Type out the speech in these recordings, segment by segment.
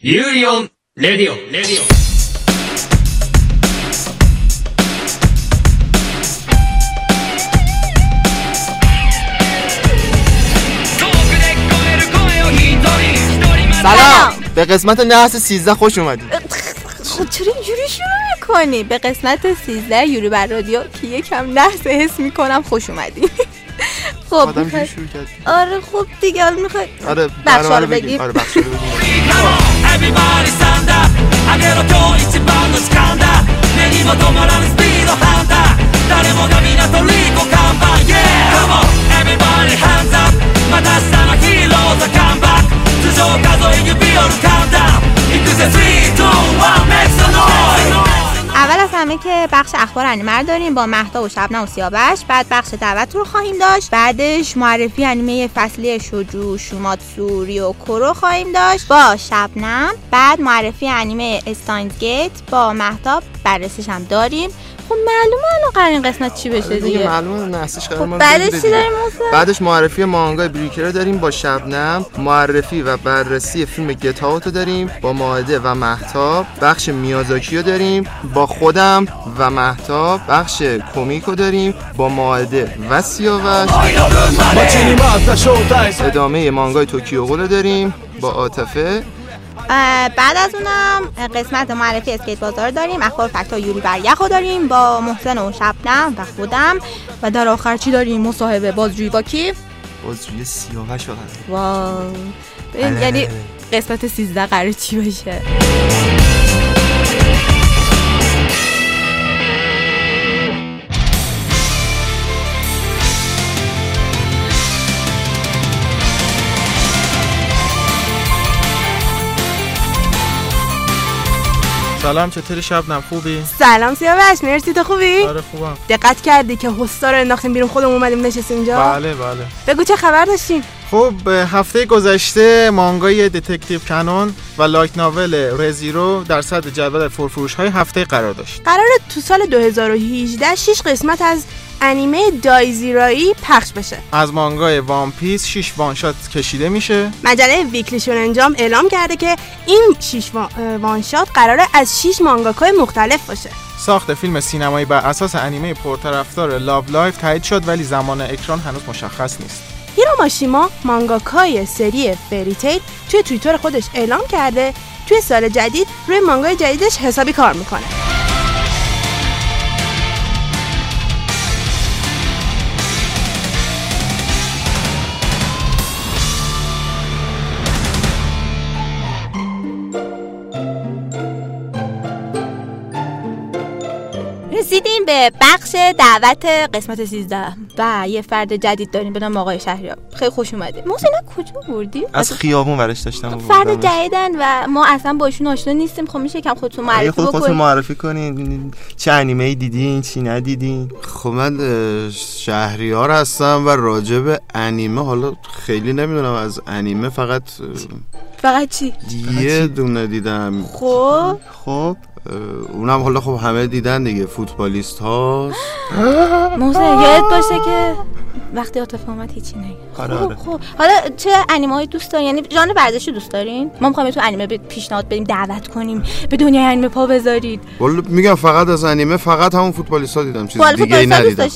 ユーリオン、レディオン、レディオン。سلام به قسمت نحس 13 خوش اومدید خب چرا اینجوری شروع میکنی به قسمت 13 یوری بر رادیو که یکم نحس حس میکنم خوش اومدی خب آدم می‌خوای- شروع کرد آره خب دیگه حالا میخوای آره بخش برنامه رو رو بگیم بگیم. آره بخش رو بگیم Everybody stand up 上げろ今日一番の時間だ。目にも止まらぬスピードハンター。誰もが皆とリコ看板 Yeah! Come on! Everybody hands up また明日のヒーローザカンバック頭上数え指折るカウンター行くぜ3 2 1 Make some noise! همه که بخش اخبار انیمه رو داریم با مهدا و شبنم و سیاوش. بعد بخش دعوت رو خواهیم داشت. بعدش معرفی انیمه فصلی شوجو شوماتسو ریو کورو خواهیم داشت با شبنم. بعد معرفی انیمه استاینز گیت با مهدا بررسیش هم داریم. خب معلومه الان قرار این قسمت چی بشه دیگه دیگه. معلومه نحسش قرار خب ما بعدش چی. داریم؟ بعدش معرفی مانگای بریکر داریم با شبنم. معرفی و بررسی فیلم گتاوتو داریم با ماهده و محتاب بخش میازاکی رو داریم با خودم و محتاب بخش کومیکو داریم با ماهده و سیاوش. ادامه مانگای توکیو رو داریم با عاطفه. بعد از اونم قسمت معرفی اسکیت بازار داریم. اخبار فکت ها یوری بر یخو داریم با محسن و شبنم و خودم. و در آخر چی داریم؟ مصاحبه. بازجویی با کی؟ بازجوی سیاوش واو. یعنی قسمت 13 قرار چی بشه سلام چطوری شبنم؟ خوبی؟ سلام سیاوش مرسی تو خوبی؟ آره خوبم. دقت کردی که host ا رو انداختیم بیرون خودمون اومدیم نشستیم اینجا؟ بله بله. بگو چه خبر داشتیم؟ خب هفته گذشته مانگای Detective Conan و light novel Re:Zero در صدر جدول فرفروش های هفته قرار داشت. قراره تو سال 2018 6 قسمت از انیمه Dies Irae پخش بشه. از مانگای One Piece 6 one-shot کشیده میشه. مجله Weekly Shonen Jump اعلام کرده که این 6 one-shot قراره از 6 مانگاکای مختلف باشه. ساخت فیلم سینمایی بر اساس انیمه پرطرفدار Love Live تایید شد ولی زمان اکران هنوز مشخص نیست. هیرو ماشیما مانگاکای سری Fairy Tail توی توییتر خودش اعلام کرده توی سال جدید روی مانگای جدیدش حسابی کار می‌کنه. به بخش دعوت قسمت 13 و یه فرد جدید داریم به نام آقای شهریار خیلی خوش اومده محسن کجا بردی از خیابون ورش داشتم فرد آوردمش. جدیدن و ما اصلا باشون آشنا نیستیم. خب میشه کم خودتون معرفی خود خودتون معرفی کنین چه انیمه ای دیدین چی ندیدین؟ خب من شهریار هستم و راجع به انیمه حالا خیلی نمی‌دونم از انیمه فقط فقط چی؟ یه دونه دیدم. خب. خب اونم حالا خب همه دیدن دیگه فوتبالیست ها محسن یادت باشه که وقتی عاطفه اومد هیچی نگه. آره، خب آره. خب. حالا چه انیمه هایی دوست دارین یعنی ژانر ورزشی دوست دارین؟ ما می‌خوایم تو انیمه به پیشنهاد بدیم دعوت کنیم به دنیای انیمه پا بذارید. والا میگم فقط از انیمه فقط همون فوتبالیست ها دیدم چیز دیگه ندیدم.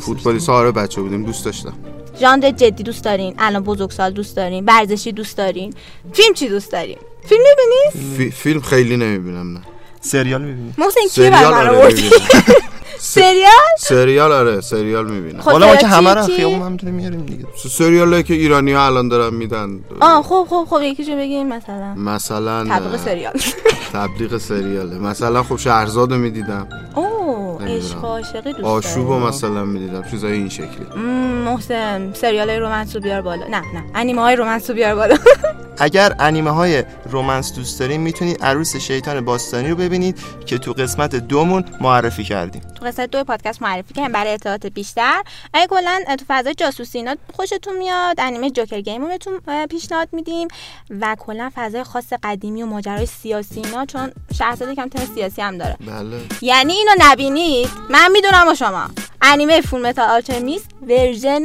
فوتبالیست ها آره بچه بودیم دوست داشتم. ژانر جدی دوست دارین الان بزرگسال دوست دارین ورزشی دوست دارین. فیلم چی دوست دارین؟ فیلم فی- فیلم خیلی نمی‌بینم نه. سریال می‌بینین محسن کی سریال بر من آره. سریال؟ سریال آره سریال می‌بینم. خب حالا ما چی- که همه رو خیابون هم می‌تونیم میاریم دیگه. سریال که ایرانی ها الان دارن میدن. آه خب خب خب یکیشو بگین مثلا. مثلا تبلیغ سریال. تبلیغ سریاله. مثلا خب شهرزاد رو می‌دیدم. اوه. عشق و عاشقی دوست آشوب مثلا می‌دیدم چیزای این شکلی. محسن سریال رومنس رو بیار بالا. نه نه انیمه های رومنس رو بیار بالا. اگر انیمه های رومنس دوست دارین می‌تونید عروس شیطان باستانی رو ببینید که تو قسمت دومون معرفی کردیم. تو قسمت دو پادکست معرفی کنیم برای اطلاعات بیشتر. اگه کلا تو فضای جاسوسی اینا خوشتون میاد انیمه جوکر گیم رو بهتون پیشنهاد میدیم. و کلا فضای خاص قدیمی و ماجرای سیاسی اینا چون شهرزاد کم تم سیاسی هم داره. بله. یعنی اینو نبینید من می‌دونم و شما. انیمه Fullmetal Alchemist ورژن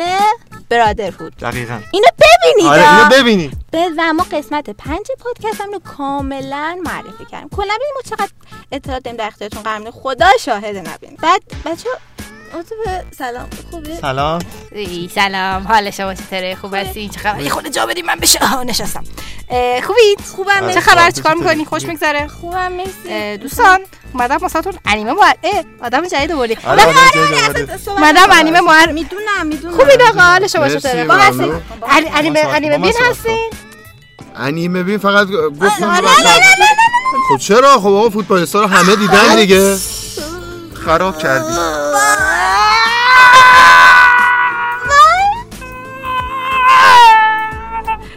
Brotherhood. دقیقا. اینو ببینید آره. اینو ببینی به و ما قسمت پنج پادکست هم رو کاملا معرفی کردیم کلا ببینیم ما چقدر اطلاعات داریم در اختیارتون قرار خدا شاهد نبینیم. بعد بچه به سلام. خوبه سلام. ای سلام. حال شما چطوره؟ خوب هستی؟ چه خبر؟ یه خود جا بدیم من بشه. آها نشستم. اه، خوبید؟ خوبم چه خبر؟ چیکار می‌کنی؟ خوش میگذره؟ خوبم مرسی. اه، دوستان اومدم واسهتون انیمه مو آدم جدید آوردی آره آره آمده. اومدم انیمه مو می‌دونم می‌دونم. خوبید آقا؟ حال شما چطوره. با هستین انی- انیمه انیمه بین هستین؟ انیمه بین فقط گفتم آره،. خب چرا؟ خب آقا فوتبالیستا رو همه دیدن دیگه. خراب کردی.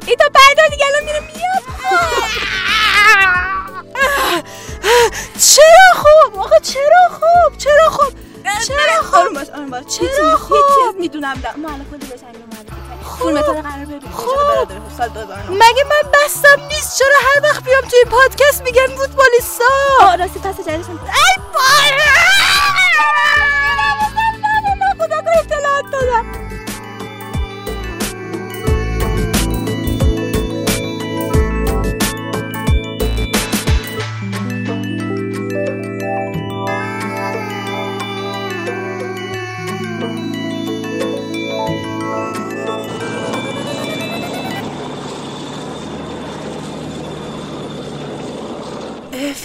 این تا بعدا دیگه الان میره میاد. چرا خوب؟ آقا چرا خوب؟ چرا خوب؟ چرا باش آروم باش چرا یه چیز می‌دونم الان کلی کردیم فول متال قرار ببینیم خوب سال 2009 مگه من بستم نیست چرا هر وقت بیام توی پادکست میگن فوتبالیستا آه راستی پس جدیدشون ای باره خدا اطلاعات دادم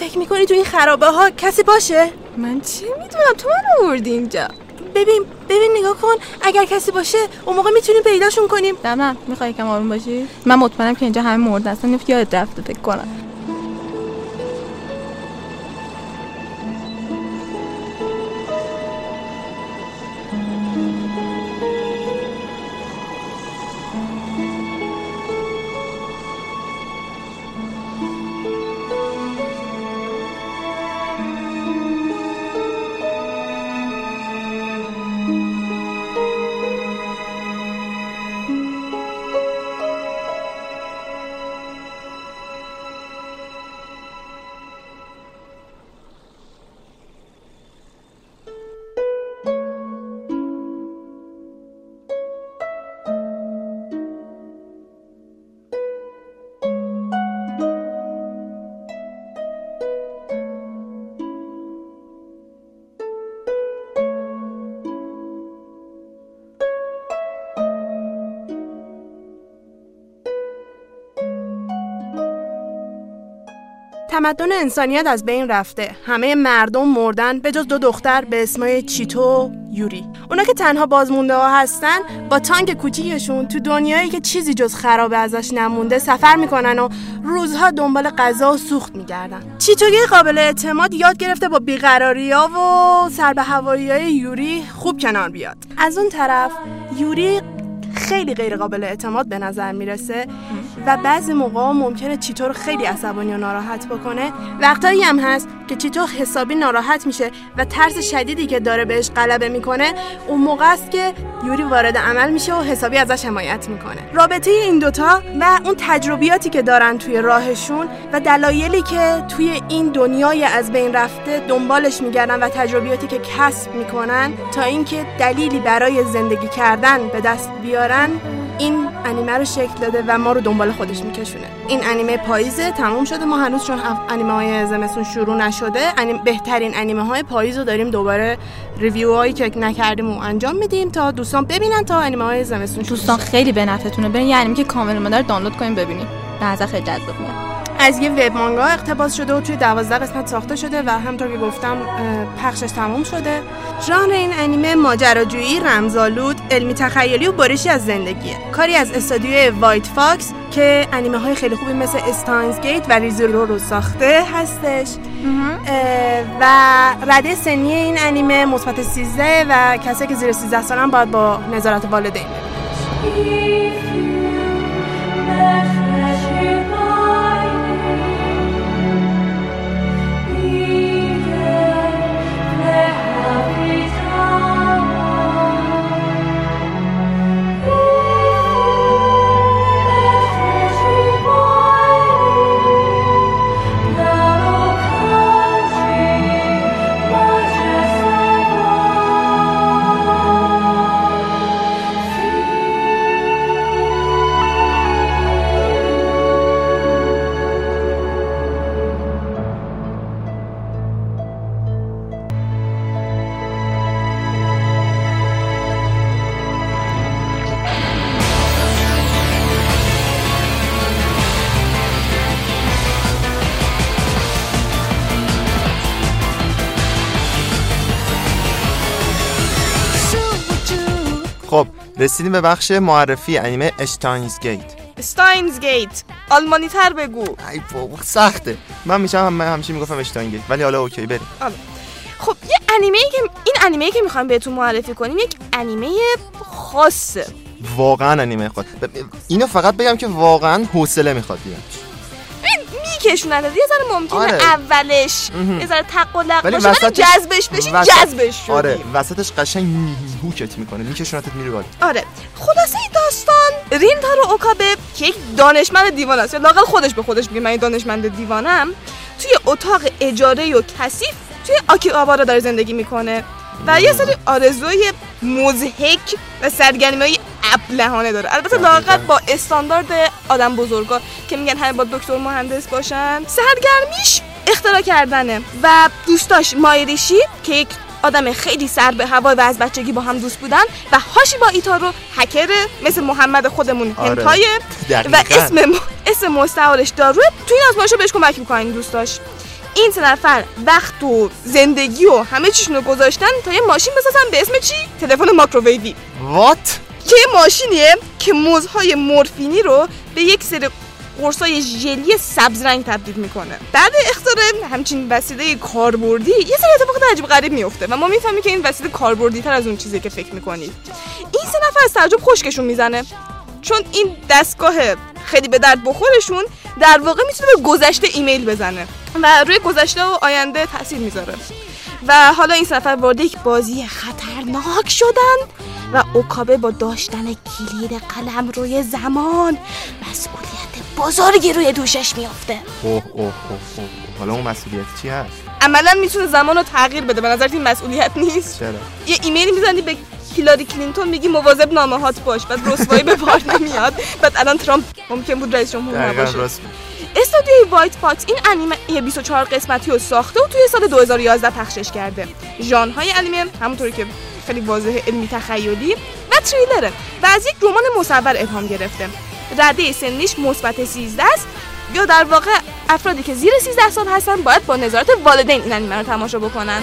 فکر می‌کنی تو این خرابه ها کسی باشه؟ من چی می‌دونم؟ تو من آوردی اینجا. ببین ببین نگاه کن. اگر کسی باشه اون موقع می‌تونیم پیداشون کنیم. دمم می‌خوای یکم آروم باشی؟ من مطمئنم که اینجا همه مرده هستن. نفت یاد رفته فکر کنم. تمدن انسانیت از بین رفته. همه مردم مردن به جز دو دختر به اسمای چیتو یوری. اونا که تنها بازمونده ها هستن با تانک کوچیکشون تو دنیایی که چیزی جز خرابه ازش نمونده سفر می‌کنن و روزها دنبال غذا و سوخت میگردن. چیتو یه قابل اعتماد یاد گرفته با بیقراری ها و سر به هوایی های یوری خوب کنار بیاد. از اون طرف یوری خیلی غیر قابل اعتماد به نظر می‌رسه و بعضی موقع ممکنه چیتو رو خیلی عصبانی و ناراحت بکنه. وقتایی هم هست که چیتو حسابی ناراحت میشه و ترس شدیدی که داره بهش غلبه می‌کنه اون موقع است که یوری وارد عمل میشه و حسابی ازش حمایت می‌کنه. رابطه این دوتا و اون تجربیاتی که دارن توی راهشون و دلایلی که توی این دنیای از بین رفته دنبالش میگردن و تجربیاتی که کسب می‌کنن تا اینکه دلیلی برای زندگی کردن به دست بیارن این انیمه رو شکل داده و ما رو دنبال خودش میکشونه. این انیمه پاییزه تموم شده. ما هنوز چون انیمه های زمستون شروع نشده انیم بهترین انیمه های پاییز رو داریم دوباره ریویو هایی که نکردیم و انجام میدیم تا دوستان ببینن تا انیمه های زمستون شروع دوستان خیلی به نفعتونه. برین انیمه که کامل رو دانلود کنیم ببینیم به نظر خیلی جذاب میاد. از یه وب مانگا اقتباس شده و توی دوازده قسمت ساخته شده و همطور که گفتم پخشش تموم شده. ژانر این انیمه ماجراجویی رمزآلود علمی تخیلی و برشی از زندگیه. کاری از استودیوی White Fox که انیمه های خیلی خوبی مثل Steins;Gate و Re:Zero رو ساخته هستش. و رده سنی این انیمه مثبت 13 و کسایی که زیر 13 سالن باید با نظارت والدین. ببینن. رسیدیم به بخش معرفی انیمه Steins;Gate Steins;Gate آلمانی تر بگو. ای بابا سخته. من میشم هم همیشه می‌گفتم Stein Gate ولی حالا اوکی بریم. خب یه انیمه ای که این انیمه ای که می‌خوایم بهتون معرفی کنیم یک انیمه خاصه. واقعا انیمه خود اینو فقط بگم که واقعا حوصله می‌خواد دیدن میکشونن یه ذره ممکنه آره. اولش. یه ذره تق و لق ولی باشه جذبش بشی وسط- جذبش شدی. آره وسطش قشنگ هوکت می‌کنه میکشونتت میری بالا. آره. خلاصه این داستان رینتارو اوکابه که یک دانشمند دیوان است. یا لاقل خودش به خودش میگه من دانشمند دیوانم. توی اتاق اجاره و کثیف توی آکیابارا داره زندگی می‌کنه. و یه سری آرزوی مزهک و سرگرمی های ابلهانه داره. البته لاقل با استاندارد آدم بزرگا که میگن همه با دکتر مهندس باشن. سرگرمیش اختراع کردنه. و دوستاش مایریشی که یک آدم خیلی سر به هوا و از بچگی با هم دوست بودن و هاشی با ایتارو هکر مثل محمد خودمون آره. هنتای دقیقاً. و اسم م... اسم مستعارش داروه. تو این آزمایش رو بهش کمک می‌کنن این دوستاش. این سه نفر وقت و زندگی و همه چیشون رو گذاشتن تا یه ماشین بسازن به اسم چی؟ تلفن ماکروویوی. وات که یه ماشینیه که موزهای مورفینی رو به یک سری قرصای ژلی سبز رنگ تبدیل می‌کنه. بعد اختراع همچین وسیله کاربردی یه سری اتفاقات عجیب غریب میفته و ما می‌فهمیم که این وسیله کاربردی تر از اون چیزی که فکر می‌کنید این سه نفر از تعجب خشکشون می‌زنه. چون این دستگاه خیلی به درد بخورشون در واقع می‌تونه به گذشته ایمیل بزنه و روی گذشته و آینده تاثیر می‌ذاره. و حالا این سفر وارد یک بازی خطرناک شدن و اوکابه با داشتن کلید قلمروی زمان مسئولیت بزرگی روی دوشش میافته. اوه اوه اوه اوه حالا اون مسئولیت چی هست؟ عملا می‌تونه زمان رو تغییر بده به نظر این مسئولیت نیست. چرا؟ یه ایمیلی می‌زنی به هیلاری کلینتون میگی مواظب نامه هات باش بعد رسوایی به بار نمیاد. بعد الان ترامپ ممکن بود رئیس جمهور نباشه. استودیوی White Fox این انیمه یه 24 قسمتی رو ساخته و توی سال 2011 پخشش کرده. ژانرهای انیمه همونطوری که خیلی واضح علمی تخیلی و تریلره و از یک رمان مصور الهام گرفته. رده سنیش مثبت 13 است یا در واقع افرادی که زیر 13 سال هستن باید با نظارت والدین این انیمه رو تماشا بکنن.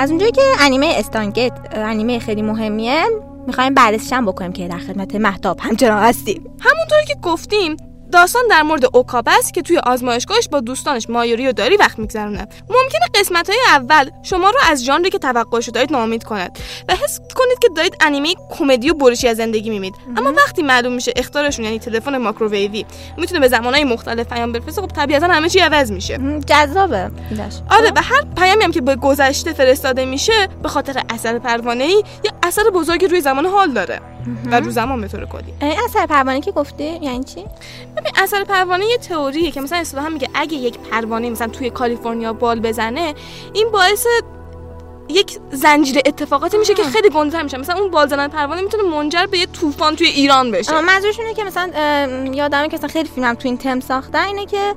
از اونجایی که انیمه استانگت انیمه خیلی مهمیه می‌خوایم بررسیش هم بکنیم که در خدمت مهتاب همچنان هستیم. همونطوری که گفتیم داستان در مورد اوکابه است که توی آزمایشگاهش با دوستانش مایوری و داری وقت میگذرونه. ممکنه قسمت های اول شما رو از ژانری که توقعش رو دارید ناامید کند و حس کنید که دارید انیمه کمدی و برشی از زندگی می‌بینید اما وقتی معلوم میشه اختارشون یعنی تلفن ماکروویوی می‌تونه به زمانهای مختلف پیام بفرسته خب طبیعتا همه چی عوض میشه. جذابه. آره و هر پیامی هم که به گذشته فرستاده میشه به خاطر اثر پروانه ای یا اثر بزرگی روی زمان حال داره. و رو زمان به طور کلی. اثر پروانه که گفتی یعنی چی؟ ببین اثر پروانه یه تئوریه که مثلا اصطلاحا میگه اگه یک پروانه مثلا توی کالیفرنیا بال بزنه این باعث یک زنجیره اتفاقاتی میشه که خیلی گندتر میشه. مثلا اون بال زدن پروانه می‌تونه منجر به یه طوفان توی ایران بشه. آه، منظورشون اینه که مثلا یادمه که مثلا خیلی فیلم هم تو این تم ساختن اینه که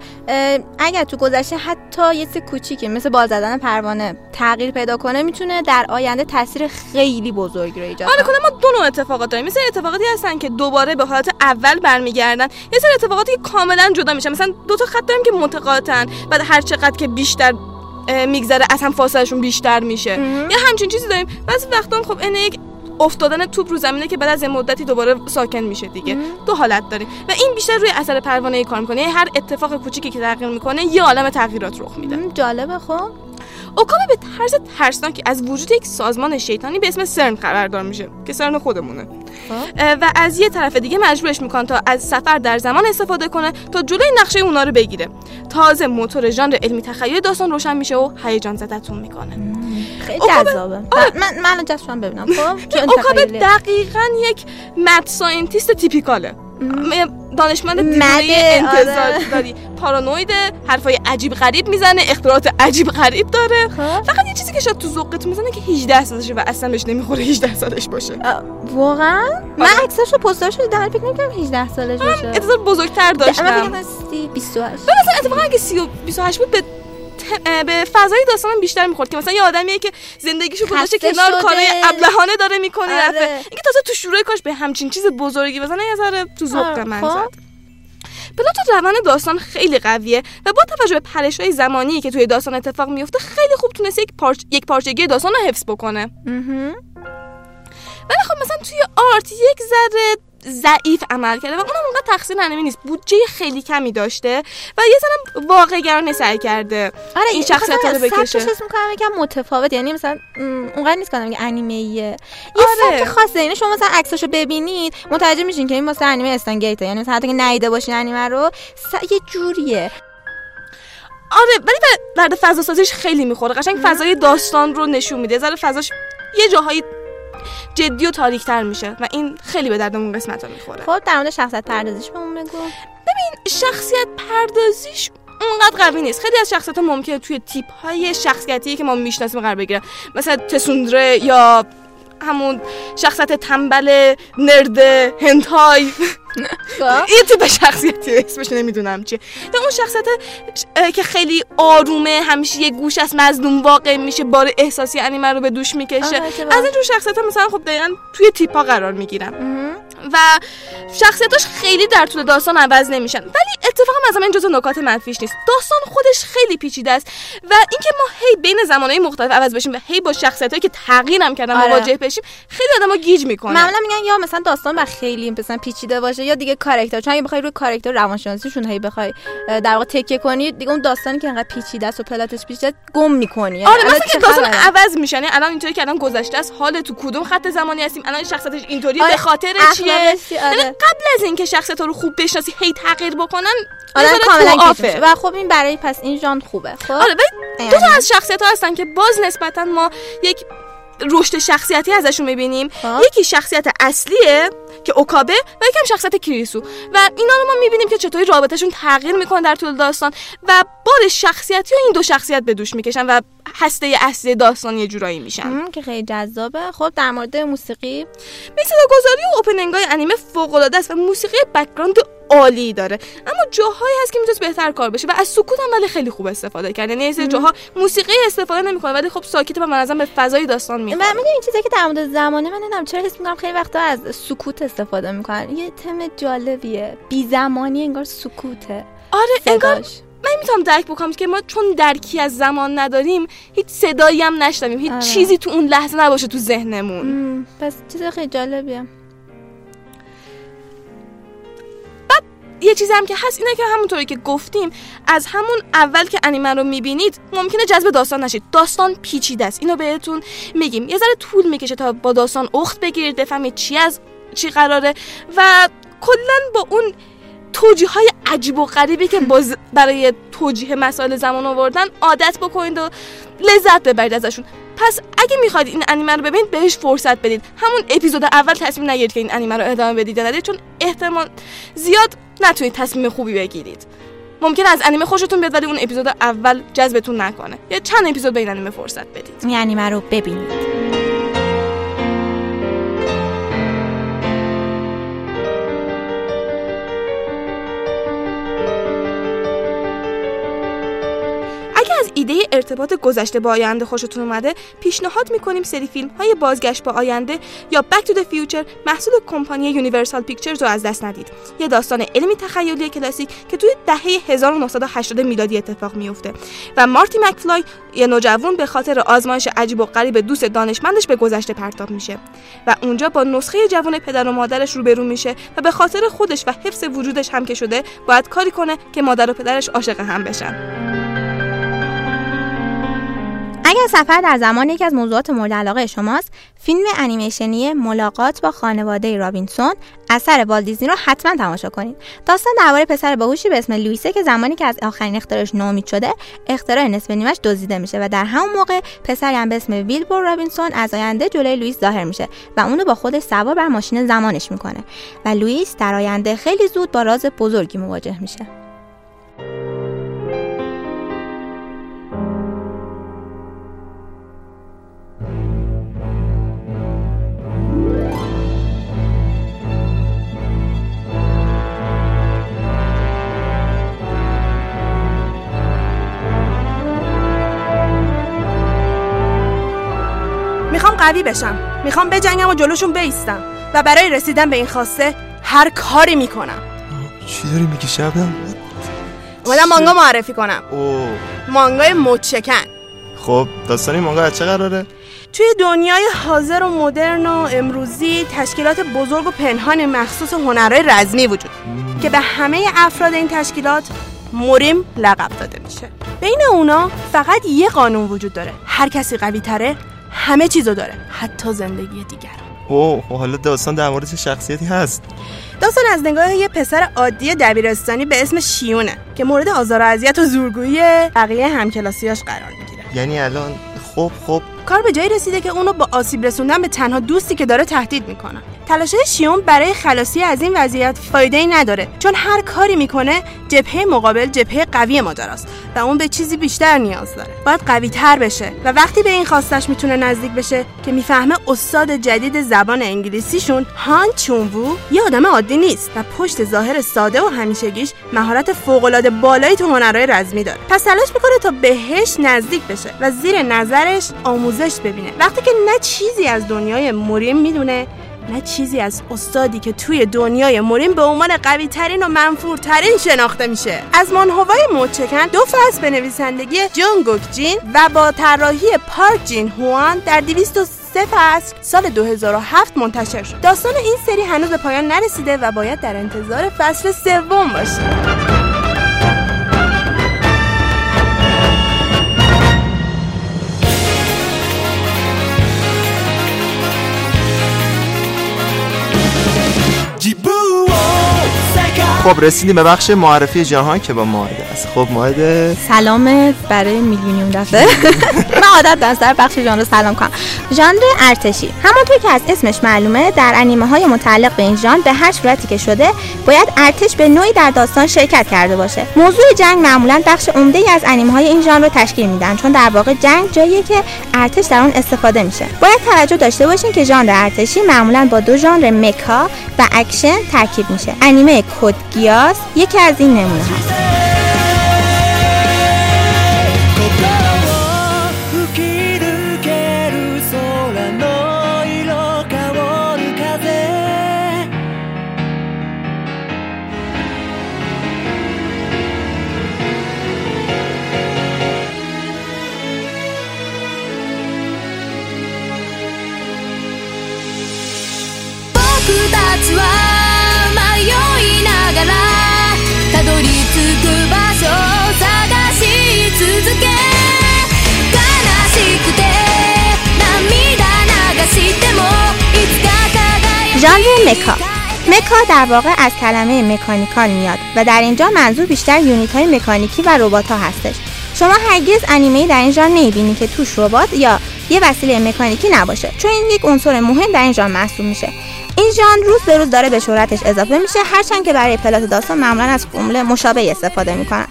اگر تو گذشته حتی یه چیز کوچیکی مثل بال زدن پروانه تغییر پیدا کنه می‌تونه در آینده تاثیر خیلی بزرگی رو ایجاد آره کنه. ما دو نوع اتفاقات داریم. مثل اتفاقاتی هستن که دوباره به حالت اول برمیگردن. یه سری اتفاقاتی که کاملا جدا میشن. مثلا دو تا خط داریم که متقاطعن. بعد هر چقدر که بیشتر میگذره از هم فاصلهشون بیشتر میشه. یا همچین چیزی داریم. بعضی وقتا هم خب این یک افتادن توپ رو زمینه که بعد از یه مدتی دوباره ساکن میشه دیگه. دو حالت داریم. و این بیشتر روی اثر پروانه کار می‌کنه. یعنی هر اتفاق کوچیکی که تغییر می‌کنه یه عالم تغییرات رخ میده. جالبه خب. اوکامه به طرز ترسناکی از وجود یک سازمان شیطانی به اسم سرن خبردار میشه که سرن خودمونه. و از یه طرف دیگه مجبورش می‌کنن تا از سفر در زمان استفاده کنه تا جلوی نقشه اونا رو بگیره. تازه موتور ژانر علمی تخیل داستان روشن میشه و هیجان زدتون می‌کنه. خیلی جذابه. ب- من من ببینم خب؟ تخیلیه. دقیقا یک mad scientist typical ه. دانشمند mad ه، دیوونه انتظار آره. داری. پارانویده حرفای عجیب غریب می‌زنه اختراعات عجیب غریب داره. خب. فقط یه چیزی که شاید تو ذوقت می‌زنه که 18 سالشه و اصلا بهش نمی‌خوره 18 سالش باشه. واقعا؟ من عکساشو پستاشو ولی فکر نمی‌کردم 18 سالش باشه. انتظار بزرگتر من فکر داشتم. کردم 30 28 مثلا اتفاقا اگه 30 و 28 بود به به فضای داستانم بیشتر می‌خورد که مثلا یه آدمیه که زندگیشو گذاشته کنار. کارهای ابلهانه داره می‌کنه آره. اینکه تازه تو شروع کاش به همچین چیز بزرگی بزنه یه ذره تو ذوق آره، من خب. زد plot روند داستان خیلی قویه و با توجه به پرش های زمانی که توی داستان اتفاق میفته خیلی خوب تونسته یک, پارچ... یک پارچگی داستان رو حفظ بکنه. ولی خب مثلا توی art یک ذره ضعیف عمل کرده و اونم اونقدر تقصیر انیمه نیست. بودجه خیلی کمی داشته و یه ذره واقع گرانه سعی کرده آره این شخصیت رو بکشه. سبکش می‌کنم یکم متفاوت. یعنی مثلا اونقدر نیست کنم که انیمه ایه یه آره. سبک خاصه. یعنی شما مثلا عکساشو ببینید متوجه میشین که این واسه انیمه استنگیته یعنی مثلا حتی که ندیده باشین انیمه رو س... یه جوریه. آره ولی درد فضا سازیش خیلی می‌خوره. قشنگ فضای داستان رو نشون میده. ذره فضاش یه جاهایی جدی و تاریکتر میشه و این خیلی به دردمون قسمت ها می‌خوره. خب در مورد شخصیت پردازیش بهمون بگو. شخصیت پردازیش اونقدر قوی نیست. خیلی از شخصیت ها ممکنه توی تیپ های شخصیتی که ما می‌شناسیم قرار بگیرن. مثلا تسوندره یا همون شخصیت تنبل نرد هنتای. خب. این تیپ شخصیتی اسمش نمی‌دونم چیه. و اون شخصیت اه، که خیلی آرومه همیشه یه گوش از مظلوم واقع میشه بار احساسی انیمه رو به دوش می‌کشه. آره،؟ از اینجور شخصیت ها مثلا خب دقیقا توی تیپ ها قرار می‌گیرن مهم. و شخصیتاش خیلی در طول داستان عوض نمیشن. ولی اتفاقا از این جزو نکات منفیش نیست. داستان خودش خیلی پیچیده است و اینکه ما هی بین زمانهای مختلف عوض بشیم و هی با شخصیتایی که تغییر هم کردن آره. مواجه بشیم خیلی آدمو گیج می‌کنه. معمولا میگن یا مثلا داستان و خیلی مثلا پیچیده باشه یا دیگه کاراکتر. چون اگه بخوای روی کاراکتر روانشناسیشون هی بخوای در واقع تکیه کنی دیگه اون داستانی که انقدر پیچیده است و پلاتش پیچیده گم می‌کنی. یعنی آره مثلا که داستان خبره؟ عوض میشن. یعنی الان اینطوری که الان گذشته است حال تو کدوم خط زمانی هستیم؟ الان شخصیتش اینطوری آره، به خاطر چیه؟ آره. قبل از اینکه شخصیت رو خوب بشناسی هی تغییر بکنن ذره کاملا. و خب این برای پس این ژانر خوبه خب آره ولی دو تا یعنی. از شخصیت ها هستن که باز نسبتا ما یک رشد شخصیتی ازشون می‌بینیم. یکی شخصیت اصلیه که اوکابه و یکم شخصیت کریسو. و اینا رو ما می‌بینیم که چطوری رابطهشون تغییر می‌کنه در طول داستان و بار شخصیتی و این دو شخصیت به دوش می‌کشن و هسته اصلی داستان یه جورایی میشن. که خیلی جذابه. خب در مورد موسیقی؟ صدا گذاری و opening های انیمه فوق العاده است و موسیقی background عالی داره. اما جاهایی هست که می‌تونست بهتر کار بشه و از سکوت هم ولی خیلی خوب استفاده کرد. یعنی سری جاها موسیقی استفاده نمی‌کنه ولی خب ساکت و منظم به فضای داستان و می‌خوره می‌دونی این چیزی که در مورد زمانه من نمی‌دونم چرا حس می‌کنم خیلی وقتا از سکوت استفاده می‌کنن؟ یه تم جالبیه. بی زمانی انگار سکوته. آره انگار. من می‌تونم درک بکنم که ما چون درکی از زمان نداریم هیچ صدایی هم نشنویم. هیچ آره. چیزی تو اون لحظه نباشه تو ذهنمون. پس چیز خیلی جالبیه. یه چیزی هم که هست اینه که همونطوری که گفتیم از همون اول که انیمه رو می‌بینید ممکنه جذب داستان نشید. داستان پیچیده است. اینو بهتون میگیم. یه ذره طول می‌کشه تا با داستان اخت بگیرید بفهمید چی از چی قراره. و کلا با اون توجیه های عجیب و غریبی که باز برای توجیه مسائل زمان آوردن عادت بکنید و لذت ببرید ازشون. پس اگه می‌خواید این انیمه رو ببینید بهش فرصت بدید. همون اپیزود اول تصمیم نگیرید که این انیمه رو ادامه بدید یا چون احتمال زیاد نتونید تصمیم خوبی بگیرید. ممکن از انیمه خوشتون بیاد ولی اون اپیزود اول جذبتون نکنه. یا چند اپیزود به این انیمه فرصت بدید. این انیمه رو ببینید. ایده ارتباط گذشته با آینده خوشتون اومده؟ پیشنهاد می‌کنیم سری فیلم های بازگشت به آینده یا Back to the Future محصول کمپانی Universal Pictures رو از دست ندید. یه داستان علمی تخیلی کلاسیک که توی دهه 1980 میلادی اتفاق میفته و مارتی مکفلای یه نوجوان به خاطر آزمایش عجیب و غریب دوست دانشمندش به گذشته پرتاب میشه. و اونجا با نسخه جوان پدر و مادرش روبرو میشه و به خاطر خودش و حفظ وجودش هم که شده باید کاری کنه که مادر و پدرش عاشق هم بشن. اگر سفر در زمان یکی از موضوعات مورد علاقه شماست فیلم انیمیشنی ملاقات با خانواده رابینسون اثر والت دیزنی رو حتما تماشا کنید. داستان درباره پسر باهوشی به اسم لوئیسه که زمانی که از آخرین اختراعش ناامید شده اختراع نصف نیمش دزدیده میشه و در همون موقع پسری هم به اسم ویلبور رابینسون از آینده جلوی لوئیس ظاهر میشه و اونو با خودش سوار بر ماشین زمانش می‌کنه. و لوئیس در آینده خیلی زود با راز بزرگی مواجه میشه. می‌خوام قوی بشم. می‌خوام بجنگم و جلوشون بیستم. و برای رسیدن به این خواسته هر کاری می‌کنم. چی داری میگی شبنم؟ اومدم مانگا معرفی کنم. اوه مانگای مچکن خب داستان این مانگا از چه قراره؟ توی دنیای حاضر و مدرن و امروزی تشکیلات بزرگ و پنهان مخصوص هنرهای رزمی وجود. داره که به همه افراد این تشکیلات مریم لقب داده میشه. بین اونا فقط یه قانون وجود داره. هر کسی قوی تره همه چیزو داره. حتی زندگی دیگر اوه خب حالا داستان در مورد چه شخصیتی هست؟ داستان از نگاه یه پسر عادی دبیرستانی به اسم شیونه که مورد آزار و اذیت و زورگویی بقیه همکلاسیاش قرار می‌گیره. یعنی الان خب خب کار به جایی رسیده که اونو با آسیب رسوندن به تنها دوستی که داره تهدید می‌کنه. تلاشه شیون برای خلاصی از این وضعیت فایده ای نداره چون هر کاری می‌کنه جبهه مقابل جبهه قوی ماجراست و اون به چیزی بیشتر نیاز داره. باید قوی تر بشه و وقتی به این خواستش می‌تونه نزدیک بشه که می‌فهمه استاد جدید زبان انگلیسیشون هان چونوو یه آدم عادی نیست و پشت ظاهر ساده و همیشگیش مهارت فوق‌العاده بالایی تو هنرهای رزمی داره. پس تلاش می‌کنه تا بهش نزدیک بشه و زیر نظرش آموزش ببینه. وقتی که نه چیزی از دنیای مریم می‌دونه نه چیزی از استادی که توی دنیای مریم به عنوان قوی ترین و منفورترین شناخته میشه. از مانهوای موچکن دو فصل به نویسندگی جون گوک جین و با طراحی پارک جین هوان در 203 فصل سال 2007 منتشر شد. داستان این سری هنوز به پایان نرسیده و باید در انتظار فصل سوم باشید خب رسیدیم به بخش معرفی جهان که با ماهده است. خب ماهده سلام برای میلیونیوم دفعه. من عادت دارم سر بخش ژانر سلام کنم. ژانر ارتشی. همونطور که از اسمش معلومه در انیمه های متعلق به این ژانر به هر صورتی که شده باید ارتش به نوعی در داستان شرکت کرده باشه. موضوع جنگ معمولا بخش عمده ای از انیمه های این ژانر رو تشکیل میدن چون در واقع جنگ جاییه که ارتش در اون استفاده میشه. باید توجه داشته باشین که ژانر ارتشی معمولا با دو ژانر mecha و اکشن ترکیب میشه. انیمه Code Geass یکی از این نمونه هست. ژانر mecha. mecha در واقع از کلمه mechanical میاد و در اینجا منظور بیشتر unit های مکانیکی و ربات ها هستش. شما هرگز انیمه در این ژانر نمی‌بینی که توش ربات یا یه وسیله مکانیکی نباشه. چون این یک عنصر مهم در این ژانر محسوب میشه. این ژانر روز به روز داره به شهرتش اضافه میشه هرچند که برای plot داستان معمولا از فرمول مشابه استفاده می‌کنن.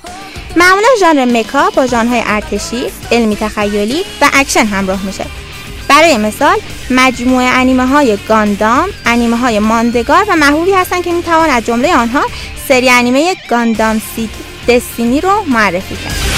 معمولا ژانر mecha با ژانرهای ارتشی علمی تخیلی و اکشن همراه میشه. برای مثال مجموعه انیمه های گاندام انیمه های ماندگار و محبوبی هستند که می‌توان از جمله آنها سری انیمه گاندام سید دستینی رو معرفی کرد.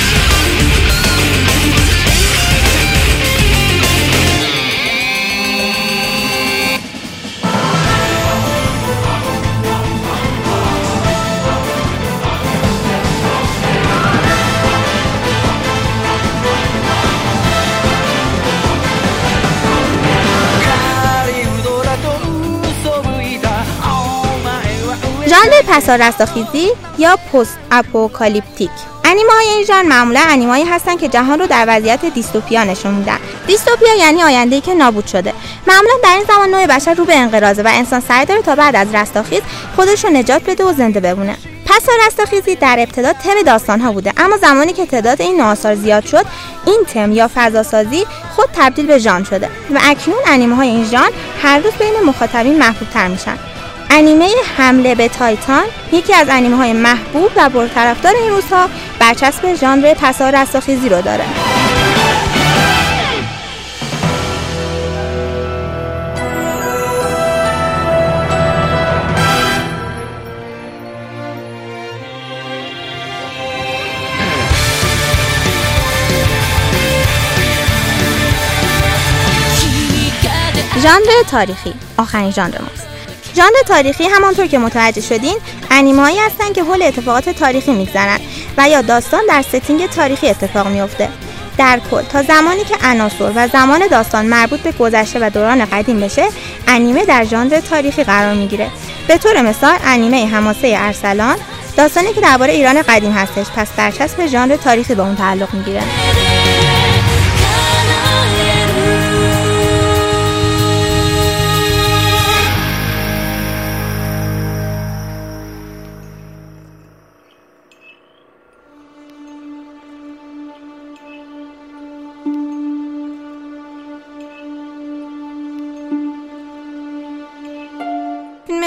ژانر پسا رستاخیزی یا post-apocalyptic. انیمه های این ژانر معمولا انیمهایی هستن که جهان رو در وضعیت dystopia نشون میدن. dystopia یعنی آینده‌ای که نابود شده. معمولا در این زمان نوع بشر رو به انقراضه و انسان سعی داره تا بعد از رستاخیز خودش رو نجات بده و زنده بمونه. پسا رستاخیزی در ابتدا تم داستان ها بوده اما زمانی که تعداد این آثار زیاد شد این تم یا فضاسازی خود تبدیل به ژانر شده و اکنون انیمه های این ژانر هر روز بین مخاطبین محبوب تر میشن. انیمه حمله به تایتان یکی از انیمه های محبوب و پرطرفدار این روزها برچسب ژانر پسا رستاخیزی رو داره. ژانر تاریخی آخرین ژانر ماست. ژانر تاریخی همانطور که متوجه شدین انیمه‌ای هستن که حول اتفاقات تاریخی میگذرن و یا داستان در setting تاریخی اتفاق میفته در کل تا زمانی که عناصر و زمان داستان مربوط به گذشته و دوران قدیم بشه انیمه در ژانر تاریخی قرار می‌گیره. به طور مثال انیمه حماسه ارسلان داستانی که درباره ایران قدیم هستش پس برچسب ژانر تاریخی به اون تعلق می‌گیره.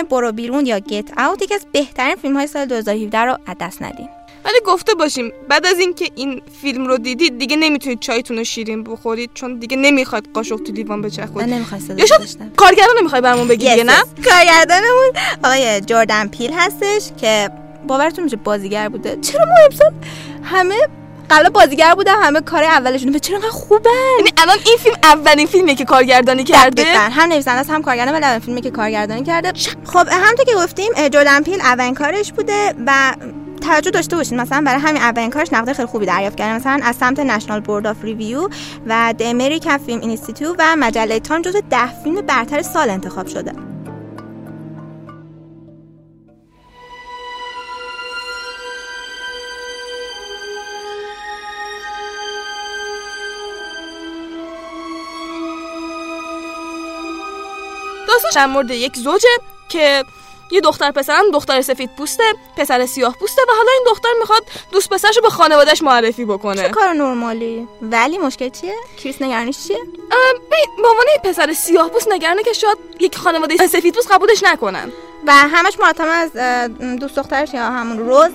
برو بیرون یا گت اوت یکی از بهترین فیلم های سال 2017 رو از دست ندین. ولی گفته باشیم بعد از اینکه این فیلم رو دیدید دیگه نمی‌تونید چایتون رو شیرین بخورید چون دیگه نمی‌خواد قاشق تو لیوان من بچرخونید نمی‌خوای صدا یا شاید داشتم کارگردان نمی‌خوای برامون بگی نه؟ کارگردانمون آقای جردن پیل هستش که باورتون میشه بازیگر بوده. چرا ما امسال همه قبلا بازیگر بودن همه کار اولشون به چرا انقدر خوبن؟ یعنی الان این فیلم اولین فیلمیه که کارگردانی کرده؟ دقیقاً. هم نویسنده است هم کارگردان ولی اولین فیلمی که کارگردانی کرده. خب همونطور که گفتیم جردن پیل اولین کارش بوده و توجه داشته باشید مثلا برای همین اولین کارش نقد خیلی خوبی دریافت کرده مثلا از سمت National Board of Review و The American Film Institute و مجله تایم جزو ده فیلم برتر سال انتخاب شده. داستان در مورد یک زوجه که یه دختر پسرن دختر سفید پوسته پسر سیاه پوسته و حالا این دختر می‌خواد دوست پسرش رو به خانوادهش معرفی بکنه. چه کار نرمالی؟ ولی مشکل چیه؟ کریس نگرانیش چیه؟ به عنوان پسر سیاه پوست نگرانه که شاید یک خانواده سفید پوست قبولش نکنن. و همش مرتب از دوست دخترش یا همون روز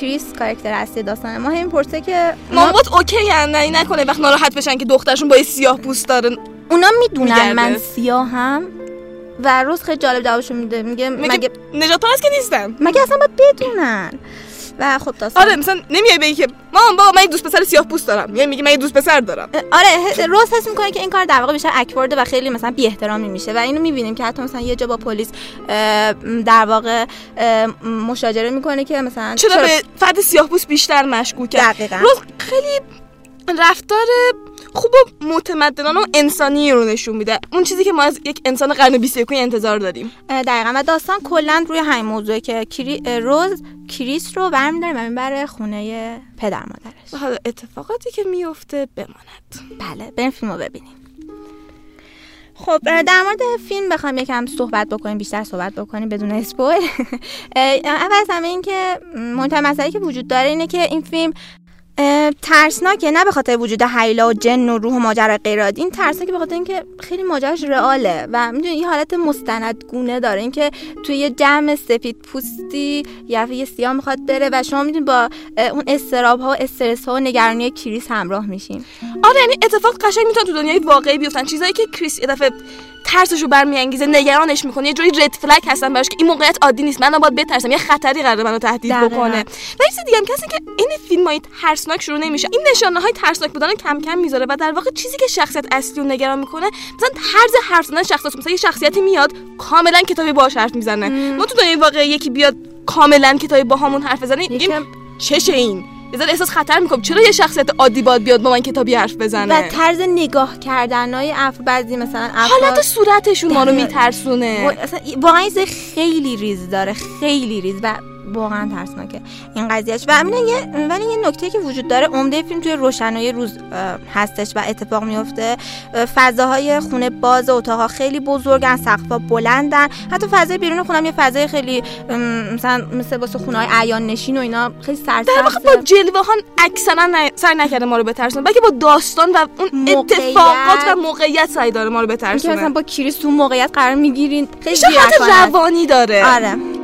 کریس کاراکتر اصلی داستان ما. همش می‌پرسه که مامانت okay نه نکنه یه وقت ناراحت بشن که دخترشون با سیاه پوست داره. اونا می‌دونن. من سیاهم و روز خیلی جالب جوابشون میده. میگه مگه مگه نجات پرست که نیستن. مگه اصلا باید بدونن؟ و خب داستان. آره مثلا نمیای بگی که مامان بابا من یه دوست پسر سیاه پوست دارم. میای میگی من دوست پسر دارم. آره روز حس می‌کنه که این کار در واقع بیشتر اکورده و خیلی مثلا بی احترامی میشه و اینو می‌بینیم که حتی مثلا یه جا با پلیس در واقع مشاجره می‌کنه که مثلا چرا به فرد سیاه پوست بیشتر مشکوکه؟ دقیقاً. روز خیلی رفتار خوب و متمدنانه و انسانی رو نشون میده. اون چیزی که ما از یک انسان قرن 21 انتظار داریم. دقیقا. و داستان کلا روی همین موضوعه که روز کریس رو برمیداره و می‌بره خونه پدر مادرش. و حالا اتفاقاتی که میفته بماند. بله بریم فیلم رو ببینیم. خب در مورد فیلم بخوام یکم صحبت بکنیم بیشتر صحبت بکنیم بدون اسپویل. اول از همه این که مهمترین مسئله که وجود داره اینه که این فیلم ترسناکه نه به خاطر وجود حیلا و جن و روح ماجرا غیر این ترسناکه به خاطر اینکه خیلی ماجراش رئاله و می‌دونی یه حالت مستندگونه داره. اینکه توی یه جمع سفید پوستی یه یه سیاه می‌خواد بره و شما می‌دونی با اون استراب ها و استرس ها و نگرانی کریس همراه میشین. آره یعنی اتفاق قشنگ می‌تونه تو دنیای واقعی بیفتن چیزایی که کریس یه دفعه ترسشو برمیانگیزه نگرانش می‌کنه. یه جوری رد فلگ هستن براش که این موقعیت عادی نیست. من باید بترسم. یه خطری قراره منو تهدید. بکنه. و یه چیز دیگه هم کسی که این فیلم های ترسناک شروع نمیشه. این نشانه های ترسناک بودن رو کم کم می‌ذاره و در واقع چیزی که شخصیت اصلی رو نگران می‌کنه مثلا طرز حرف زدن شخصیت مثلا یه شخصیتی میاد کاملا کتابی باهاش حرف می‌زنه. ما تو دنیای واقعی یکی بیاد کاملا کتابی با همون حرف بزنه میگیم چشه این. یه ذره احساس خطر می‌کنم چرا یه شخصیت عادی باید بیاد با من کتابی حرف بزنه و طرز نگاه کردن های افر بعضی مثلا افراد حالت صورتشون ما رو. میترسونه واقعا یه خیلی ریز داره خیلی ریز و واقعا ترسناکه. این قضیهش و همین یه ولی یه نکته که وجود داره عمده فیلم توی روشنایی روز هستش و اتفاق میفته اه، فضاهای خونه باز اتاقها خیلی بزرگن سقف‌ها بلندن. حتی فضای بیرون خونه هم یه فضای خیلی مثلا مثل واسه خونه های اعیان نشین و اینا خیلی در واقع با جلوه ها اکثرا. سعی نکرده ما رو بترسونه بلکه با داستان و اون موقعیت. اتفاقات و موقعیت سعی داره ما رو که مثلا بترسونه با کریس تو موقعیت قرار می‌گیرین خیلی. روانی داره. آره.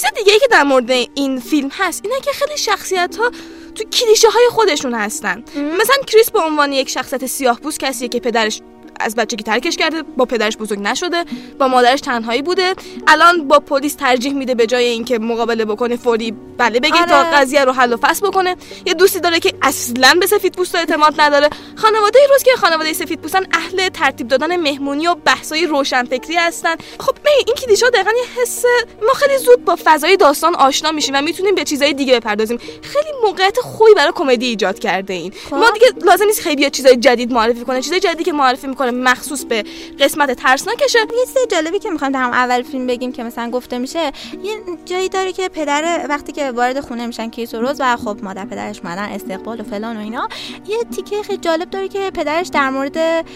چیز دیگه ای که در مورد این فیلم هست اینه که خیلی شخصیت ها تو کلیشه های خودشون هستن. مثلا کریس به عنوان یک شخصیت سیاه پوست کسیه که پدرش از بچگی ترکش کرده با پدرش بزرگ نشده با مادرش تنهایی بوده. الان با پلیس ترجیح میده به جای اینکه مقابله بکنه فوری بله بگه آره. تا قضیه رو حل و فصل بکنه. یه دوستی داره که اصلا به سفید پوستا اعتماد نداره. خانواده روز که خانواده سفید پوستن اهل ترتیب دادن مهمونی و بحثای روشنفکری هستن. خب می این کلیشه ها دقیقا یه حس ما خیلی زود با فضای داستان آشنا میشیم و می‌تونیم به چیزای دیگه بپردازیم. خیلی موقعیت خوبی برای کمدی ایجاد کرده این. خب. ما دیگه لازم نیست خیلی چیزای جدید معرفی کنه چیزای جدیدی که معرفی می‌کنه مخصوص به قسمت ترسناکشه یه چیز جالبی که می‌خوایم در اول فیلم بگیم که مثلا گفته میشه یه جایی داره که پدر وقتی که وارد خونه میشن کیس و روز و خب مادر پدرش مادر استقبال و فلان و اینا یه تیکه خیلی جالب داره که پدرش در مورد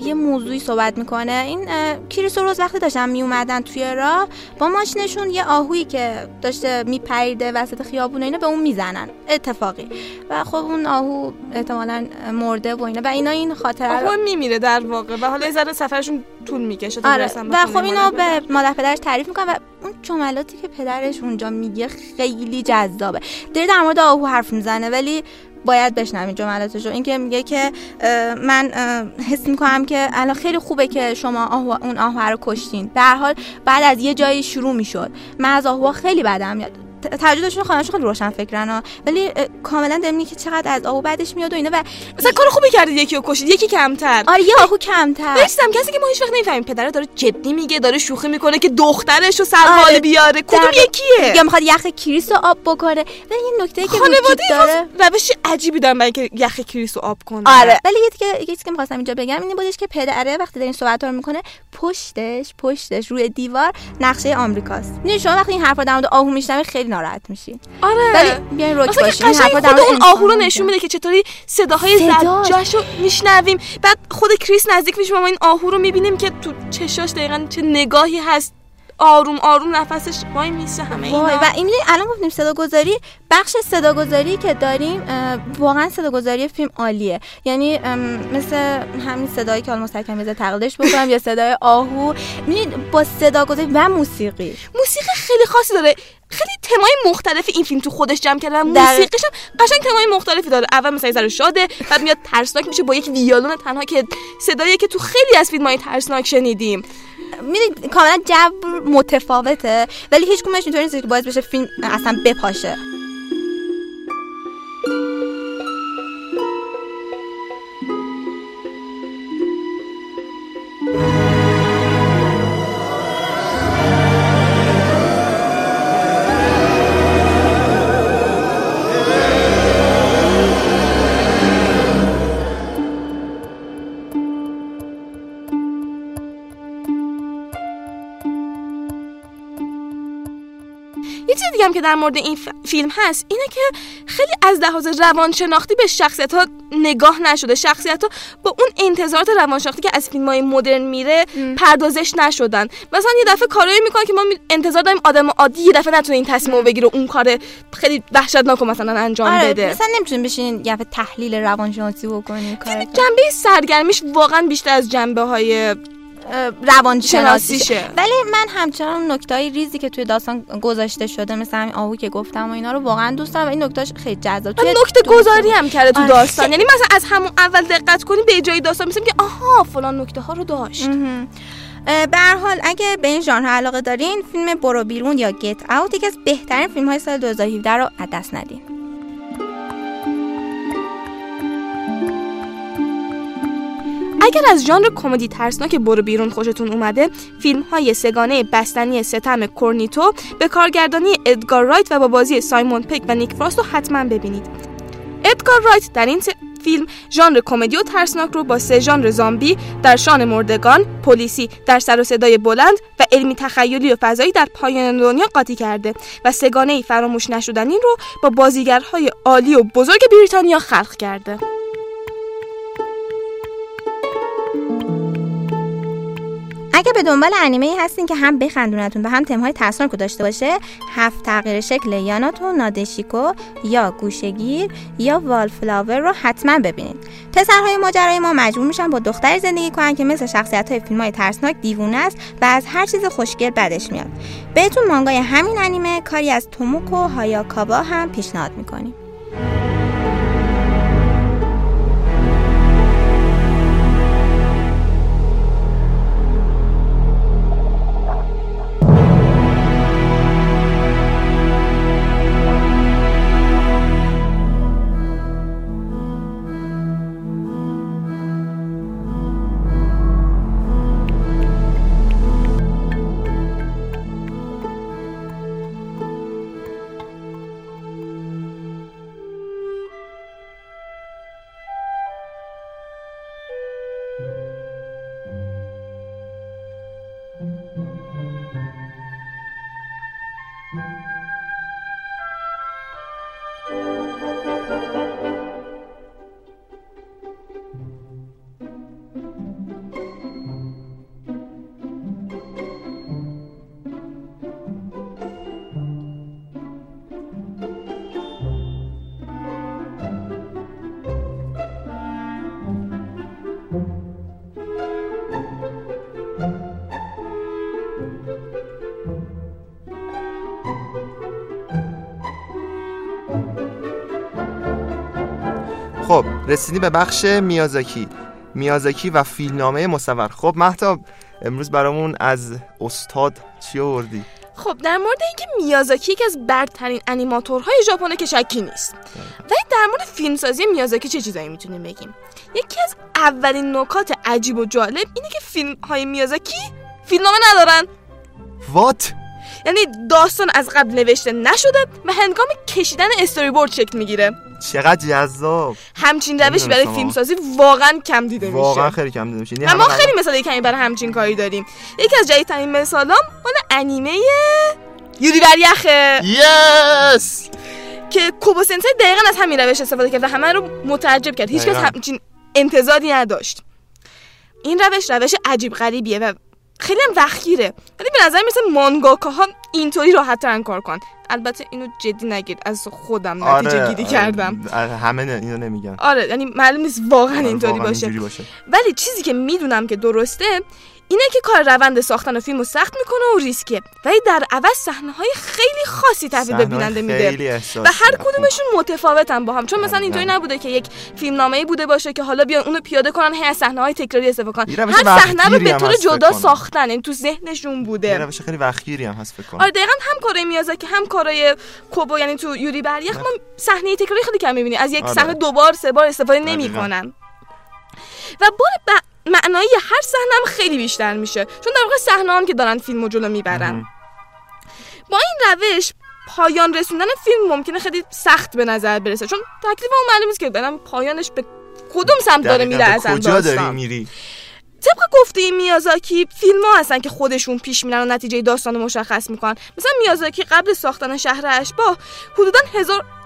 یه موضوعی صحبت می‌کنه. این کریس و روز وقتی داشتن میومدن توی راه با ماشینشون یه آهویی که داشته میپریده وسط خیابون و اینا به اون می‌زنن. اتفاقی. و خب اون آهو احتمالا مرده و اینا. و اینا این خاطره رو آقا میمیره در واقع. و حالا یه ذره سفرشون طول می‌کشه تا آره. و خب اینو به مادر پدرش تعریف می‌کنه و اون جملاتی که پدرش اونجا میگه خیلی جذابه. داره در مورد آهو حرف می‌زنه ولی باید بشنوین جملاتشو. اینکه میگه که من حس می‌کنم که الان خیلی خوبه که شما آهو اون آهو رو کشتین. به هر حال بعد از یه جایی شروع می‌شد. من از آهوها خیلی بدم میاد. ت- تجربهشون خانه‌شون خیلی روشن فکرن ها ولی کاملا میگه که چقدر از آهو بعدش میاد و اینا و مثلا کار خوبی کردید یکی رو کشید یکی کمتر. آره یه آهو کمتر. داشتم کسی که ما هیچ وقت نمی‌فهمیم پدره داره جدی میگه داره شوخی می‌کنه که دخترش رو سرحال آره. بیاره. کدوم یکیه؟ یا می‌خواد یخ کریس رو آب بکنه. ولی یه نکته که خانواده داره روش عجیبی دارن برای اینکه یخ کریس رو آب کنه آره. ولی یه چیزی که می‌خواستم اینجا بگم اینه بودش که پدره وقتی داره این صحبت رو می‌کنه پشتش پشتش روی دیوار نقشه آمریکاست. می‌دونی شما وقتی این حرفا در مورد آهو میشنوی خیلی ناراحت میشی. آره. ولی بیاین رک که باشین این حرفا در اون آهو رو انسان نشون میده. که چطوری صداهای صدا. زجاش رو میشنویم. بعد خود کریس نزدیک میشه ما این آهو رو می‌بینیم که تو چشاش دقیقا چه نگاهی هست. آروم آروم نفسش وای میسه همه اینا. و این الان گفتیم صداگذاری بخش صداگذاری که داریم واقعا صداگذاری فیلم عالیه. یعنی مثل همین صدایی که حالا مستحکم بذار تقلیدش بکنم یا صدای آهو. می‌دونی با صداگذاری و موسیقی. موسیقی خیلی خاصی داره. خیلی تمای مختلفی این فیلم تو خودش جمع کرده و موسیقیش هم قشنگ تمای مختلفی داره. اول مثلا ذره شاده بعد میاد ترسناک میشه با یک ویولون تنها که صدایی که تو خیلی از فیلم‌های ترسناک شنیدیم. می‌دونی کاملا جو متفاوته ولی هیچ کدومش اینطوری نیست که باعث بشه فیلم اصلا بپاشه. دیگه هم که در مورد این فیلم هست اینه که خیلی از لحاظ روانشناختی به شخصیت ها نگاه نشده. شخصیت ها با اون انتظارات روانشناختی که از فیلم های مدرن میره پردازش نشدن. مثلا یه دفعه کارایی می‌کنه که ما انتظار داریم آدم عادی یه دفعه نتونه این تصمیم رو بگیره اون کار خیلی وحشتناک مثلا انجام آره بده. مثلا نمی‌تونیم بشین یه دفعه تحلیل روانشناسی بکنیم کار جنبه سرگرمیش واقعا بیشتر از جنبه های روانشناسیشه شناسیشه. ولی من همچنان نکتهای ریزی که توی داستان گذاشته شده مثل همین آهو که گفتم و اینا رو واقعا دوست دارم و این نکتهش خیلی جذاب. توی نکته گذاری هم کرده تو آره، داستان. یعنی مثلا از همون اول دقت کنی به جای داستان میسیم که آها فلان نکته ها رو داشت. به هر حال اگه به این ژانر علاقه دارین فیلم برو بیرون یا گت اوت یکی از بهترین فیلم های سال 2017 رو از دست ندین. اگر از ژانر کمدی ترسناک برو بیرون خوشتون اومده فیلم های سگانه بستنی ستم کورنیتو به کارگردانی ادگار رایت و با بازی سایمون پک و نیک فراست رو حتما ببینید ادگار رایت در این فیلم ژانر کمدی و ترسناک رو با سه ژانر زامبی در شان مردگان، پلیسی در سر و صدای بلند و علمی تخیلی و فضایی در پایان دنیا قاطی کرده و سگانه فراموش نشدنی رو با بازیگرهای عالی و بزرگ بریتانیا خلق کرده. اگه به دنبال انیمه هستین که هم بخندونتون و هم تمهای ترسناک داشته باشه هفت تغییر شکل یاناتو نادشیکو یا گوشگیر یا والفلاور رو حتما ببینید پسرهای ماجرای ما مجبور میشن با دختری زندگی کنن که مثل شخصیت های فیلم های ترسناک دیوونه است و از هر چیز خوشگل بدش میاد. بهتون مانگای همین انیمه کاری از توموکو هایاکابا هم پیشنهاد می‌کنیم. خب رسیدیم به بخش میازاکی. میازاکی و فیلمنامه مصور. خب محتاب امروز برامون از استاد چی آوردی؟ خب در مورد اینکه میازاکی یکی از برترین انیماتورهای ژاپنه که شکی نیست. ولی در مورد فیلمسازی میازاکی چه چیزایی می‌تونیم بگیم؟ یکی از اولین نکات عجیب و جالب اینه که فیلم های میازاکی فیلمنامه ندارن. وات؟ یعنی داستان از قبل نوشته نشده و هنگام کشیدن استوری بورد شکل می‌گیره. چقدر جذاب. همچین روشی برای نمی‌دونستم فیلمسازی واقعا کم دیده واقعا میشه. خیلی کم دیده میشه. یعنی ما خیلی مثال کمی برای همچین کاری داریم. یکی از جدیدترین مثالام مال انیمه یوری یخه یس! که کوبو سنسای دقیقا از همین روش استفاده کرد و همه رو متعجب کرد. هیچکس. همچین انتظاری نداشت. این روش روش عجیب غریبیه و خیلی هم وقیره ولی به نظر مثل مانگاکاها اینطوری راحت ترن کار کن البته اینو جدی نگید از خودم نتیجه گیری کردم. آره همه اینو نمیگن. آره یعنی معلوم نیست واقعا آره، اینطوری باشه. باشه. ولی چیزی که می‌دونم که درسته اینه که کار روند ساختن فیلم رو سخت می‌کنه و ریسکه ولی در عوض صحنه های خیلی خاصی تحویل به بیننده میده و هر. کدومشون متفاوتن با هم چون مثلا. اینطوری نبوده که یک فیلمنامه‌ای بوده باشه که حالا بیان اونو پیاده کنن هی از صحنه های تکراری استفاده کنن هر صحنه رو به طور جدا. ساختن یعنی تو ذهنشون بوده روش خیلی وقتگیری هم هست فکر کنم آره دقیقا هم کارای میازاکی هم کارای کوبو یعنی تو یوری بریخ ما صحنه تکراری خیلی کم می‌بینیم از یک آره. صحنه دوبار سه بار استفاده. نمی‌کنن و بار معنایی هر صحنه هم خیلی بیشتر میشه. چون در واقع صحنه هم که دارن فیلم جلو می‌برن. با این روش پایان رسوندن فیلم ممکنه خیلی سخت به نظر برسه. چون تکلیف اون معلوم نیست که برم پایانش به کدوم سمت داره میره اصلا کجا داری میری؟ طبق گفته میازاکی فیلم ها هستن که خودشون پیش میرن و نتیجه داستان رو مشخص می‌کنن. مثلا میازاکی قبل ساختن شهر اشباه حدودا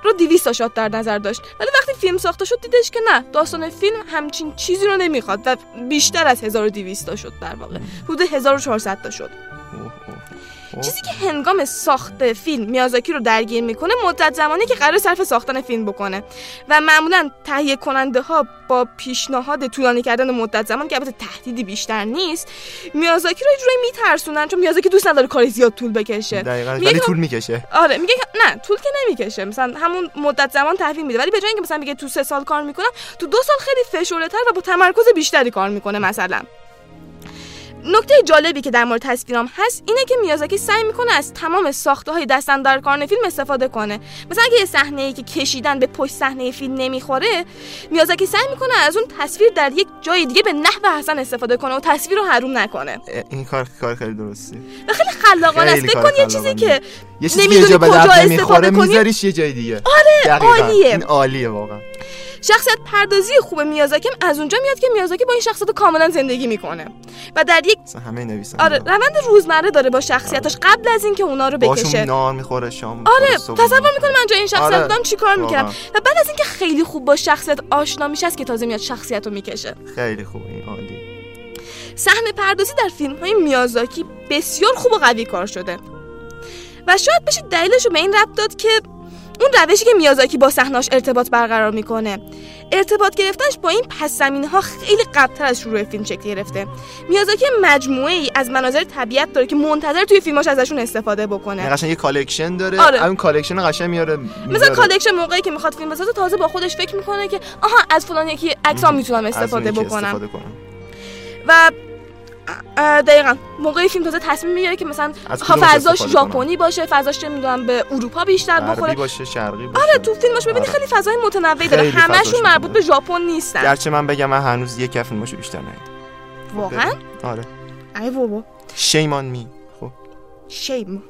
1200 تا شات در نظر داشت. ولی وقتی فیلم ساخته شد دیدش که نه. داستان فیلم همچین چیزی رو نمی‌خواد و بیشتر از 1200 تا شد در واقع. حدود 1400 تا شد. اوه، اوه، اوه. چیزی که هنگام ساخت فیلم میازاکی رو درگیر می‌کنه مدت زمانی که قرار صرف ساختن فیلم بکنه. و معمولا تهیه کننده ها با پیشنهاد طولانی کردن مدت زمان که البته تهدیدی بیشتر نیست میازاکی رو یه جورایی میترسونن چون میازاکی دوست نداره کاری زیاد طول بکشه. دقیقاً میگه ولی طول می‌کشه. آره میگه نه طول که نمی‌کشه. مثلا همون مدت زمان تحویل میده. ولی به جای اینکه مثلا بگه تو سه سال کار می‌کنم تو دو سال خیلی فشرده تر و با تمرکز بیشتری کار می‌کنه مثلا. نکته جالبی که در مورد تصویرام هست اینه که میازاکی سعی می‌کنه از تمام ساخته های دست اندرکاران فیلم استفاده کنه. مثلا اگه یه صحنه ای که کشیدن به پشت صحنه فیلم نمی‌خوره میازاکی سعی می‌کنه از اون تصویر در یک جای دیگه به نحو حسن استفاده کنه و تصویر رو حروم نکنه. این کار کار خیلی درستی و خیلی خلاقانه است. خیلی فکر کار کن یه چیزی. که یه چیزی که به استفاده کنی؟ میذاریش یه جای دیگه. آره. عالیه. این عالیه واقعا. شخصیت پردازی خوب میازاکی هم از اونجا میاد که میازاکی با این شخصیت کاملا زندگی می‌کنه و در یک همه نویسنده آره روند روزمره داره با شخصیتاش قبل از اینکه اونا رو باشون بکشه نار می‌خوره شام آره تصور. می‌کنه من جای این شخصیت آره. بودم چیکار می‌کردم. و بعد از اینکه خیلی خوب با شخصیت آشنا میشه است که تازه میاد شخصیت رو می‌کشه خیلی خوب این عالی صحنه پردازی در فیلم های میازاکی بسیار خوب و قوی کار شده و شاید بشه دلیلش رو به این ربط داد که اون روشی که میازاکی با صحناش ارتباط برقرار می‌کنه. ارتباط گرفتنش با این پس زمینه ها خیلی قبلتر از شروع فیلم شکل گرفته. میازاکی مجموعه ای از مناظر طبیعت داره که منتظر توی فیلماش ازشون استفاده بکنه. یعنی قشنگ یه collection داره. آره. اون collection قشنگ میاره مثلا. کالکشن موقعی که می‌خواد فیلم بسازه تازه با خودش فکر می‌کنه که آها از فلان یکی عکس ها می‌تونم استفاده بکنم. استفاده کنم. و دقیقا. موقع فیلم تازه تصمیم می‌گیره که مثلا فضاش؟ ژاپنی باشه فضاش چه می‌دونم به اروپا بیشتر بخوره. باشه شرقی باشه. آره تو فیلماش ببینی آره. خیلی فضای متنوعی داره. همشون مربوط به. ژاپن نیستن. گرچه من بگم من هنوز یک کف فیلماشو بیشتر ندیدم. واقعا؟ آره. ای بابا. شیمان می خب. شیم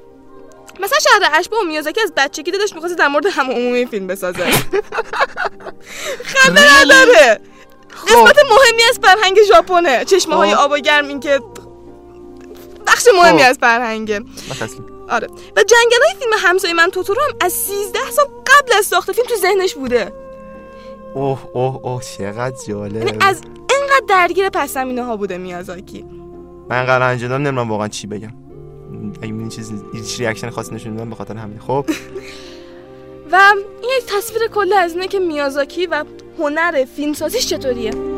مثلا شهر اشبه و میازاکی از بچگی دلش می‌خواست در مورد هم عمومی فیلم بسازه. خنده نداره. قسمت مهمی از فرهنگ ژاپنه. چشمه های خب. آب و گرم این که بخش مهمی خب. از فرهنگه. آره. و جنگل های فیلم همسایه من توتورو هم از 13 سال قبل از ساخت فیلم تو ذهنش بوده. اوه اوه اوه چقدر جالب. یعنی از اینقدر درگیر پس زمینه ها بوده میازاکی. من قرار انجام دادم نمی‌دونم واقعا چی بگم. اگه این چیز هیچ ریاکشن خاصی نشون به خاطر همین. خب. و این یک تصویر کلی از اینه که میازاکی و هنر فیلمسازیش چطوریه؟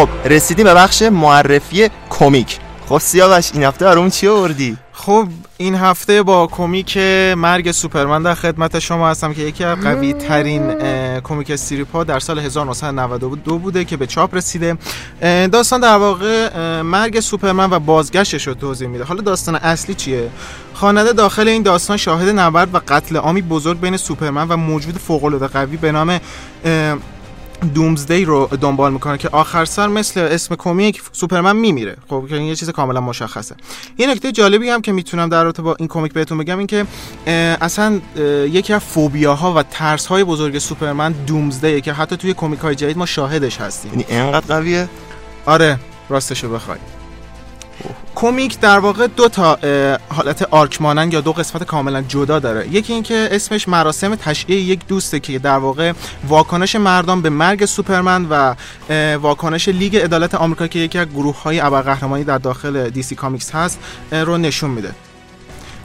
خب رسیدیم به بخش معرفی کمیک. خب سیاوش این هفته برامون چی آوردی؟ خب این هفته با کمیک مرگ سوپرمن در خدمت شما هستم که یکی از قوی ترین کمیک استریپ ها در سال 1992 بوده که به چاپ رسیده. داستان در واقع مرگ سوپرمن و بازگشتش رو توضیح میده. حالا داستان اصلی چیه؟ خواننده داخل این داستان شاهد نبرد و قتل عامی بزرگ بین سوپرمن و موجود فوق العاده قوی به نام دومزدی رو دنبال می‌کنه که آخر سر مثل اسم کمیک سوپرمن میمیره. خب که این یه چیز کاملا مشخصه. یه نکته جالبی هم که می‌تونم در رابطه با این کمیک بهتون بگم این که اصلا یکی از فوبیاها و ترس های بزرگ سوپرمن دومزدیه که حتی توی کمیک های جدید ما شاهدش هستیم. یعنی اینقدر قویه؟ آره راستشو بخوای. کمیک در واقع دو تا حالت آرک مانند یا دو قسمت کاملا جدا داره. یکی اینکه اسمش مراسم تشییع یک دوسته که در واقع واکنش مردم به مرگ سوپرمن و واکنش لیگ عدالت آمریکا که یکی از گروه های ابرقهرمانی در داخل DC Comics هست رو نشون میده.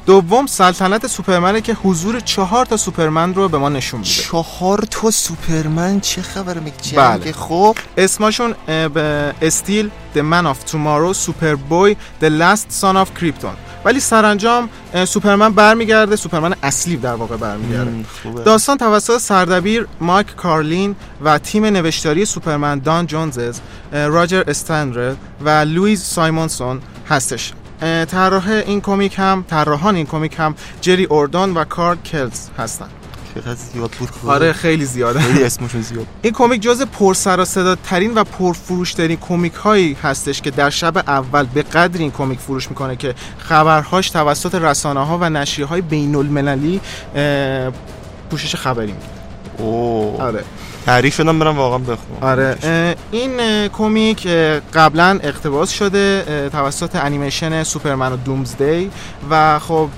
دوم سلطنت سوپرمنه که حضور چهار تا سوپرمن رو به ما نشون میده. چهار تا سوپرمن؟ چه خبره میگه بله. خب. اسمشون Steel The Man of Tomorrow Superboy The Last Son of Krypton. ولی سرانجام سوپرمن برمیگرده سوپرمن اصلی در واقع برمیگرده. داستان توسط سردبیر مایک کارلین و تیم نوشتاری سوپرمن دن جرگنز راجر استرن و لویز سایمونسون هستش. طراح این کمیک هم طراحان این کمیک هم جری اوردوی و کارل کسل هستن. چقدر زیاد بود. آره خیلی زیاده. خیلی اسمشون زیاد. این کمیک جز پرسر و صدا ترین و پرفروشترین کمیک هایی هستش که در شب اول به قدری این کمیک فروش می‌کنه که خبرهاش توسط رسانه ها و نشریه های بین المللی پوشش خبری میده. اوه. آره. ترغیب شدم برم واقعا بخونم. آره این کمیک قبلا اقتباس شده توسط انیمیشن سوپرمن و Doomsday و خب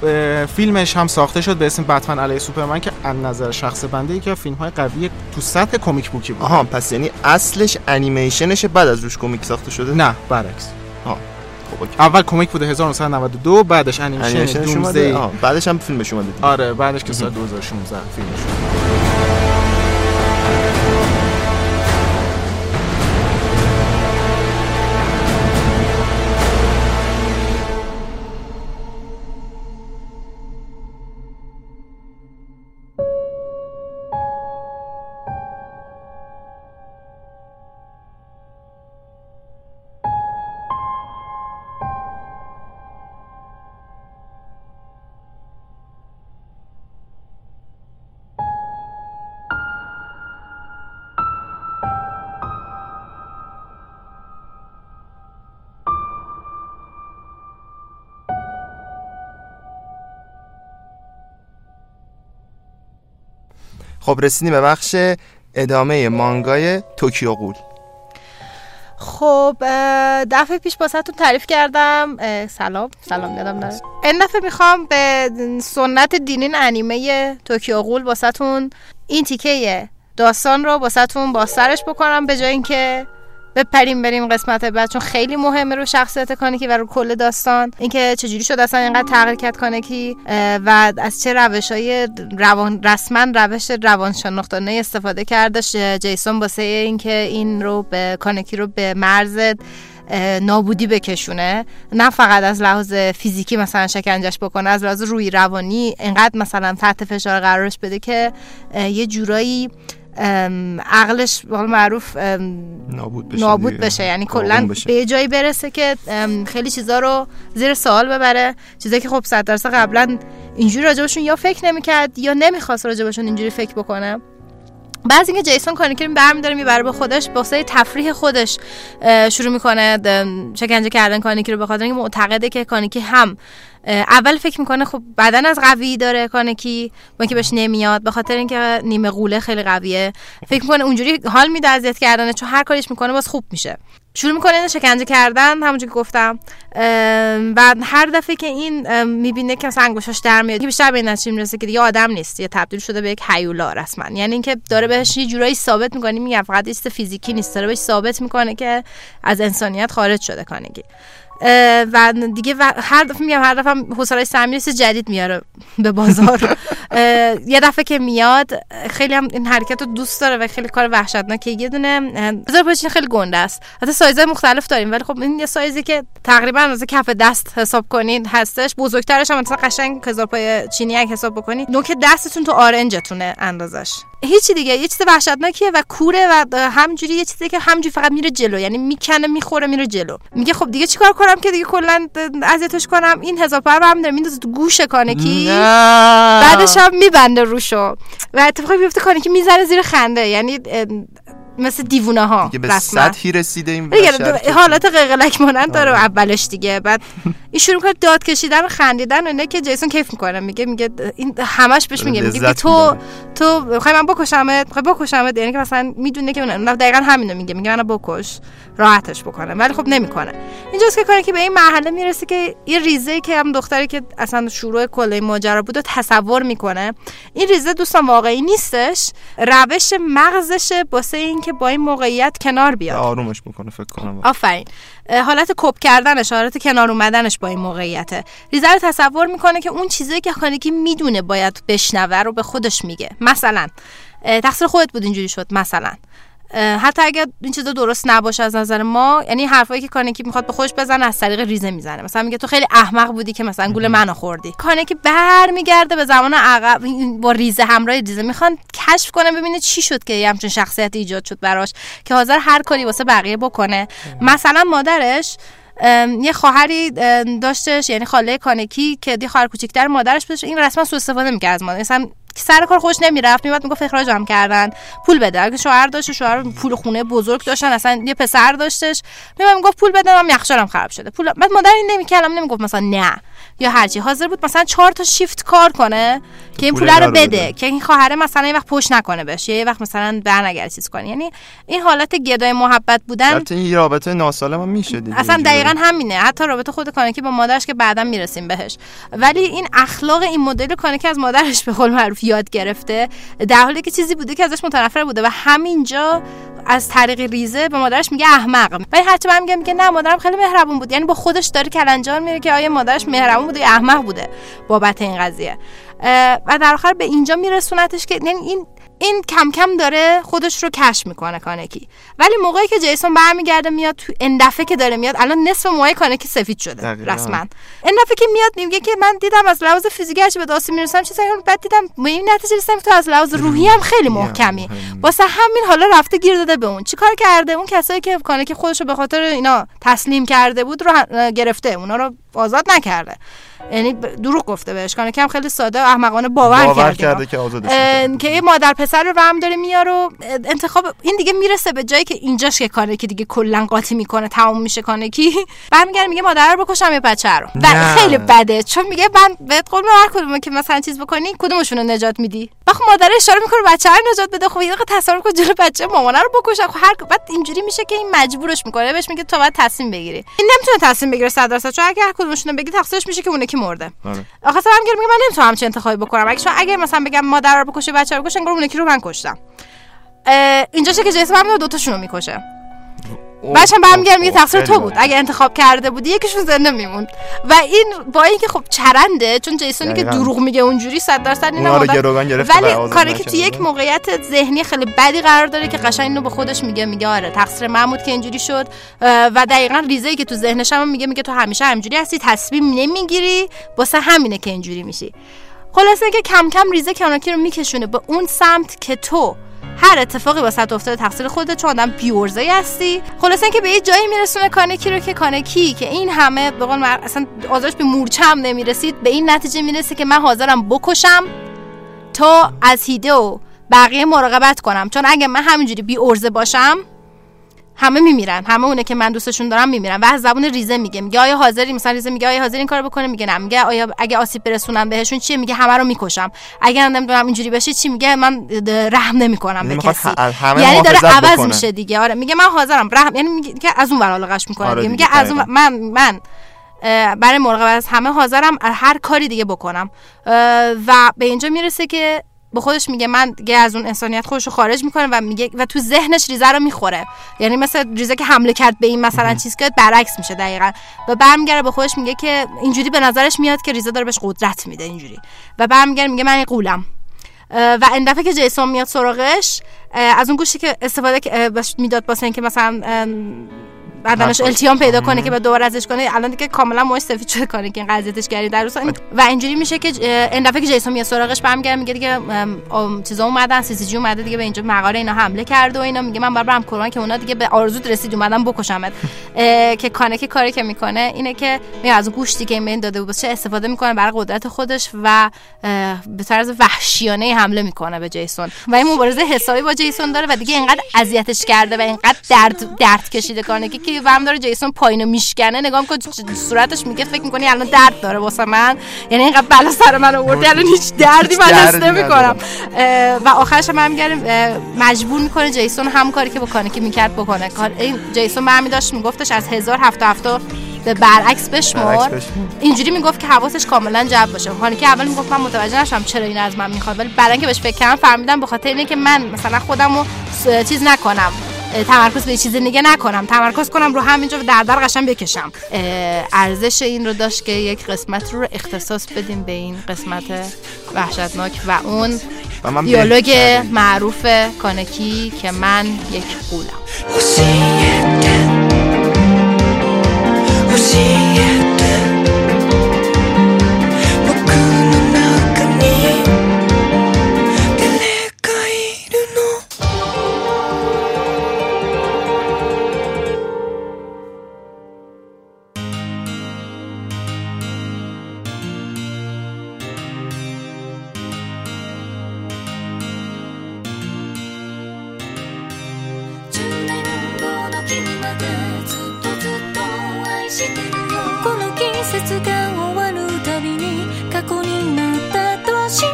فیلمش هم ساخته شد به اسم بتمن علیه سوپرمن که از نظر شخص بنده یکی از فیلم های قوی تو سطح comic book ی بود. آها پس یعنی اصلش انیمیشنشه بعد از روش کمیک ساخته شده؟ نه برعکس. آه خب okay. اول کمیک بوده 1992 بعدش انیمیشن انیمیشنش اومده Doomsday بعدش هم فیلمش اومده آره بعدش که سال 2016 فیلمش اومد. خب رسیدیم به بخش ادامه مانگای توکیو غول خب دفعه پیش واستون تعریف کردم. سلام سلام یادم نره. این دفعه می‌خوام به سنت دیرین انیمه توکیو غول واستون این تیکه داستان رو واستون بازترش بکنم به جای اینکه بپریم بریم قسمت بعد چون خیلی مهمه رو شخصیت کانیکی و رو کل داستان. اینکه چجوری شد اصلا اینقدر تغییر کرد کانکی اه، و از چه روش های روان رسما روش روان شناختانه استفاده کردش. جیسون واسه اینکه این رو به کانیکی رو به مرز نابودی بکشونه. نه فقط از لحاظ فیزیکی مثلا شکنجش بکنه از لحاظ روی روانی انقدر مثلا تحت فشار قرارش بده که یه جورایی عقلش به قول معروف نابود بشه نابود. بشه یعنی کلا. به یه جایی برسه که خیلی چیزا رو زیر سوال ببره چیزایی که خب صد درصد قبلا اینجوری راجبشون یا فکر نمی‌کرد یا نمی‌خواست راجبشون اینجوری فکر بکنه بعضی اینکه جیسون کانیکی برمیداره می‌بره به خودش واسه تفریح خودش شروع می‌کنه شکنجه کردن کانیکی رو به خاطر اینکه معتقده که کانیکی هم اول فکر می‌کنه خب بدن از قوی داره کانیکی با اینکه بهش نمیاد به خاطر اینکه نیمه قوله خیلی قویه. فکر می‌کنه اونجوری حال میده اذیت کردنه چون هر کاریش می‌کنه باز خوب میشه. شروع می‌کنه اینو شکنجه کردن همونجور که گفتم. و هر دفعه که این می‌بینه که مثلا انگشتاش در میاد که بیشتر به این نتیجه می‌رسه که دیگه آدم نیست یا تبدیل شده به یک حیولا رسما. یعنی اینکه داره بهش یه جورایی ثابت می‌کنه میگم فقط چیز فیزیکی نیست داره بهش ثابت می‌کنه که از انسانیت خارج شده کانگی. و دیگه و هر دفعه میگم هر دفعه حوصله سمی جدید میاره به بازار. یه دفعه که میاد خیلی هم این حرکت رو دوست داره و خیلی کار وحشتناکه یه دونه بذار پاچین خیلی گنده است. حتی سایزهای مختلف داریم ولی خب این یه سایزی که تقریبا از کف دست حساب کنید هستش. بزرگترش هم مثلا قشنگ هزار پای چینی حساب بکنید نوک دستتون تو آرنجتونه اندازش. هیچی دیگه یه چیز وحشتناکیه و کوره و همجوری یه چیزی که همجوری فقط میره جلو یعنی می‌کنه می‌خوره میره جلو. میگه خب دیگه چیکار کنم که دیگه کلا اذیتش کنم؟ این هزار پر هم داره. میندازه تو گوش کانکی. بعدش هم میبنده روشو. و اتفاقی میفته کانکی می‌زنه زیر خنده. یعنی مثل دیوونه ها دیگه به. سطحی رسیده این دیگه حالت قلقلک مانند داره اولش دیگه. بعد این شروع می‌کنه داد کشیدن و خندیدن و اینه که جیسون کیف می‌کنه. میگه میگه این همش بهش میگه. میگه تو. تو می‌خوای من بکشمت؟ می‌خوای بکشمت؟ یعنی که مثلا می‌دونه که من دقیقا همینو میگه. میگه منو بکش. راحتش بکنه. ولی خب نمی‌کنه. اینجاست که کنه که به این مرحله می‌رسه که یه ریزه که هم دختری که اصلا شروع کل ماجرا بود و تصور می‌کنه این ریزه دوستان واقعی نیستش. روش مغزشه واسه این که با این موقعیت کنار بیاد. آرومش بکنه فکر کنم. آفرین. حالت کپ کردنش حالت کنار اومدنش با این موقعیته. ریزه رو تصور می‌کنه که اون چیزایی که کانگی می‌دونه باید بشنوه رو به خودش میگه. مثلا تقصیر خودت بود اینجوری شد مثلا. حتی اگر این چیزا درست نباشه از نظر ما یعنی حرفایی که کانکی می‌خواد به خودش بزنه از طریق ریزه می‌زنه. مثلا میگه تو خیلی احمق بودی که مثلا گول منو خوردی. کانکی برمیگرده به زمان عقب با ریزه همراه ریزه می‌خوان کشف کنه ببینه چی شد که یه همچین شخصیت ایجاد شد براش که حاضر هر کاری واسه بقیه بکنه. مثلا مادرش یه خواهری داشتش یعنی خاله کانکی که یه خواهر کوچیکتر مادرش بودش. این رسما سوء استفاده می‌کرد از مادر. مثلا سر کار خوش نمی‌رفت میومد می‌گفت اخراجم کردن پول بده. اگه شوهر داشته شوهر پول خونه بزرگ داشتن اصلا یه پسر داشتش. میومد می‌گفت پول بده من یخچالم خراب شده. پول بعد مادر این نمی‌کردم نمی‌گفت مثلا نه. یا هرچی حاضر بود مثلا چهار تا شیفت کار کنه که این پول رو بده بده. که این خواهره مثلا یه وقت پشت نکنه بهش یه وقت مثلا برنگرد چیز کنه. یعنی این حالت گدای محبت بودن البته این رابطه ناسالم هم میشه دیگه اصلا. دقیقا همینه. حتی رابطه خود کانکی با مادرش که بعدا می‌رسیم بهش. ولی این اخلاق این مدل کانکی از مادرش به قول معروف یاد گرفته در حالی که چیزی بوده که ازش متنفر بوده و همینجا از طریق ریزه به مادرش میگه احمق. ولی هرچی من میگه میگه نه مادرم خیلی مهربون بود. یعنی با خودش داره کلنجار میره که آیا مادرش مهربون بوده یا احمق بوده بابت این قضیه. و در آخر به اینجا میرسونتش که یعنی این این کم کم داره خودش رو کشف می‌کنه کانکی. ولی موقعی که جیسون برمیگرده میاد تو این دفعه که داره میاد الان نصف موهای کانکی سفید شده. رسما. این دفعه که میاد میگه که من دیدم از لحاظ فیزیکی هرچی به داسی می‌رسم چیزایی رو بعد دیدم به این نتیجه رسیدم تو از لحاظ روحی هم خیلی محکمی. واسه همین حالا رفته گیر داده به اون. چیکار کرده؟ اون کسایی که کانکی خودش رو به خاطر اینا تسلیم کرده بود رو گرفته اونا رو آزاد نکرده. یعنی دروغ گفته بهش کانکی هم خیلی ساده احمقانه باور, باور کرده. کرده که آزادش. که یه مادر پسر رو رم داره میاره و انتخاب این دیگه می‌رسه به جایی که اینجاش که کانه که دیگه کلا قاطی می‌کنه تموم میشه کانه کی. برمیگره میگه مادر رو بکشم یا بچه رو. و. خیلی بده چون میگه من بهت قول هر کدوم که مثلا چیز بکنی کدومشون رو نجات میدی. وقت مادر اشاره می‌کنه بچه رو نجات بده. خب یه تصور کن جلو بچه مامانه رو بکشه. خب هر بعد اینجوری میشه که این مجبورش می‌کنه بهش میگه تو باید تصمیم بگیری. این نمی‌تونه تصمیم بگیره 100 درصد چون اگه هر کدومشون بگی تقصیرش میشه که اون یکی مرده؟ آره. آخه هم میگه من نمی‌تونم چه انتخابی بکنم. اگه اگه مثلا بگم مادر رو بکشه بچه رو بکشه انگار اون یکی رو من کشتم. اینجاشه که جیسون هم دوتاشون رو می‌کشه. بعدش هم برمیگرد میگه تقصیر تو بود. اگه انتخاب کرده بودی یکیشون زنده میموند. و این با اینکه خب چرنده چون جیسونی که. دروغ میگه اونجوری صد درصد این اونا رو مادر- گروگان گرفته و ولی کاری که تو. یک موقعیت ذهنی خیلی بدی قرار داره که قشنگ اینو به خودش میگه میگه آره تقصیر من بود که اینجوری شد. و دقیقا ریزه که تو ذهنش هم میگه میگه تو همیشه همینجوری هستی تصمیم نمی‌گیری واسه همینه که اینجوری میشی. خلاصه که کم کم ریزه کاناکی رو میکشونه به اون سمت که تو هر اتفاقی واسه افتاده تقصیر خودت چون آدم بیورزه هستی. خلاصه که به یه جایی میرسونه کانکی رو که کانکی که این همه به قول اصلا آزارش به مورچه هم نمی‌رسید به این نتیجه می‌رسه که من حاضرم بکشم تا از هیده بقیه مراقبت کنم. چون اگه من همینجوری بی ارزه باشم همه میمیرن. همه اونه که من دوستشون دارم میمیرن. و از زبون ریزه میگه. میگه آیا حاضری؟ مثلا ریزه میگه آیا حاضر این کارو بکنه؟ میگه نه. میگه آیا اگه آسیب برسونم بهشون چیه؟ میگه همه رو می‌کشم. اگر نمی‌دونم اینجوری بشه چی میگه؟ من رحم نمی‌کنم به کسی. یعنی داره عوض بکنه. میشه دیگه. آره. میگه من حاضرم. رحم یعنی میگه که از اون ور علاقش می‌کنه آره دیگه. دیگه، میگه از اون. من من برای مراقبت از همه حاضرم. هر کاری دیگه بکنم. و به اینجا می‌رسه که به خودش میگه من دیگه از اون انسانیت خودش رو خارج می‌کنه و میگه و تو ذهنش ریزه رو می‌خوره. یعنی مثل ریزه که حمله کرد به این مثلا چیز که برعکس میشه دقیقا. و برمیگره به خودش میگه که اینجوری به نظرش میاد که ریزه داره بهش قدرت میده اینجوری. و برمیگره میگه من قولم. و این دفعه که جیسون میاد سراغش از اون گوشی که استفاده می‌داد واسه اینکه مثلا بدنش. التیام پیدا کنه که به دوباره ازش کنه. الان دیگه کاملا موش سفید شده کنه که این قضیتش کردی در روز و اینجوری میشه که این دفعه که جیسون میاد سراغش برمیگره میگه دیگه چیزا اومدن سی سی جی اومده دیگه به اینجا مقاله اینا حمله کرده و اینا. میگه من برم کرونا که اونا دیگه به آرزوت رسید اومدن بکشمت. که کانه که کاری که می‌کنه اینه که میاد از اون گوشتی که این داده بود چه استفاده می‌کنه برای قدرت خودش و به طرز وحشیانه حمله می‌کنه به جیسون. و این مبارزه حسابی با جیسون داره و دیگه اینقدر اذیتش کرده و اینقدر درد درد کشیده کنه که که ورم داره جیسون پایینو میشکنه نگاه می‌کنه صورتش میگه فکر می‌کنی الان درد داره واسه من؟ یعنی اینقدر بلا سر من آورده الان هیچ دردی من حس نمی‌کنم و آخرش هم برمیگره مجبور می‌کنه جیسون هم کاری که با کانکی می‌کرد بکنه. کار این جیسون برمی داشت میگفتش از 1077 به برعکس بشمر. اینجوری می‌گفت که حواسش کاملا جمع باشه. حالا که اول می‌گفت من متوجه نشم چرا این از من می‌خواد ولی بعدا که بهش فکر کردم فهمیدم به خاطر اینه که من مثلا خودم رو س- چیز نکنم. تمرکز به چیز دیگه نکنم. تمرکز کنم رو همینجا در در قشنگ بکشم. ارزش این رو داشت که یک قسمت رو اختصاص بدیم به این قسمت وحشتناک و اون دیالوگ معروف کانکی که من یک قولم. この季節が終わるたびに過去になったとして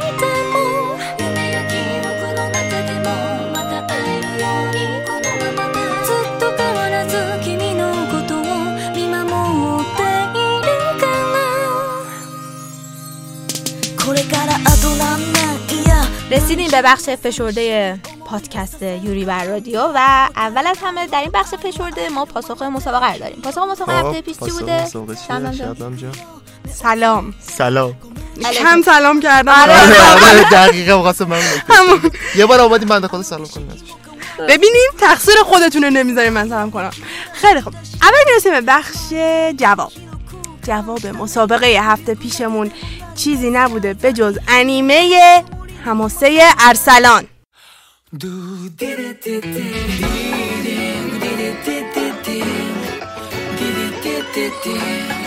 も夢や記憶の中でもまた会えるようにこのままでずっと変わらず君のことを見守っているからこれからあと何年いや رسیدیم به بخش فشرده پادکست یوری بر رادیو و اول از همه در این بخش فشرده ما پاسخ مسابقه رو داریم. پاسخ مسابقه خب، هفته پیش چی بوده؟ سلام. سلام. کم سلام کردم؟ آره. آره دقیقه واسه من. یه بار آمدیم بنده خدا سلام کنیم ببینیم تقصیر خودتون رو نمی‌ذاریم من سلام کنم. خیلی خوب. اول می‌رسیم به بخش جواب. جواب مسابقه هفته پیشمون چیزی نبوده به جز انیمه هماسه ارسلان. Do did it did it did it did it did it did it did it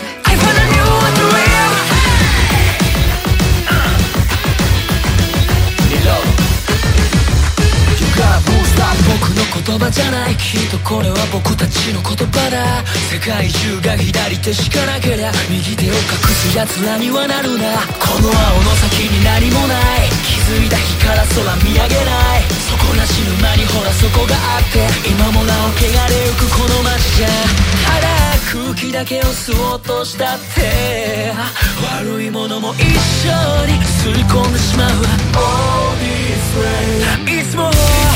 僕の言葉じゃないきっとこれは僕たちの言葉だ。世界中が左手しかなけりゃ右手を隠す奴らにはなるな。この青の先に何もない気づいた日から空見上げない。底なし沼にほらそこがあって。今もなお汚れゆくこの街じゃ。ただ空気だけを吸おうとしたって。悪いものも一緒に吸い込んでしまう。All this way いつも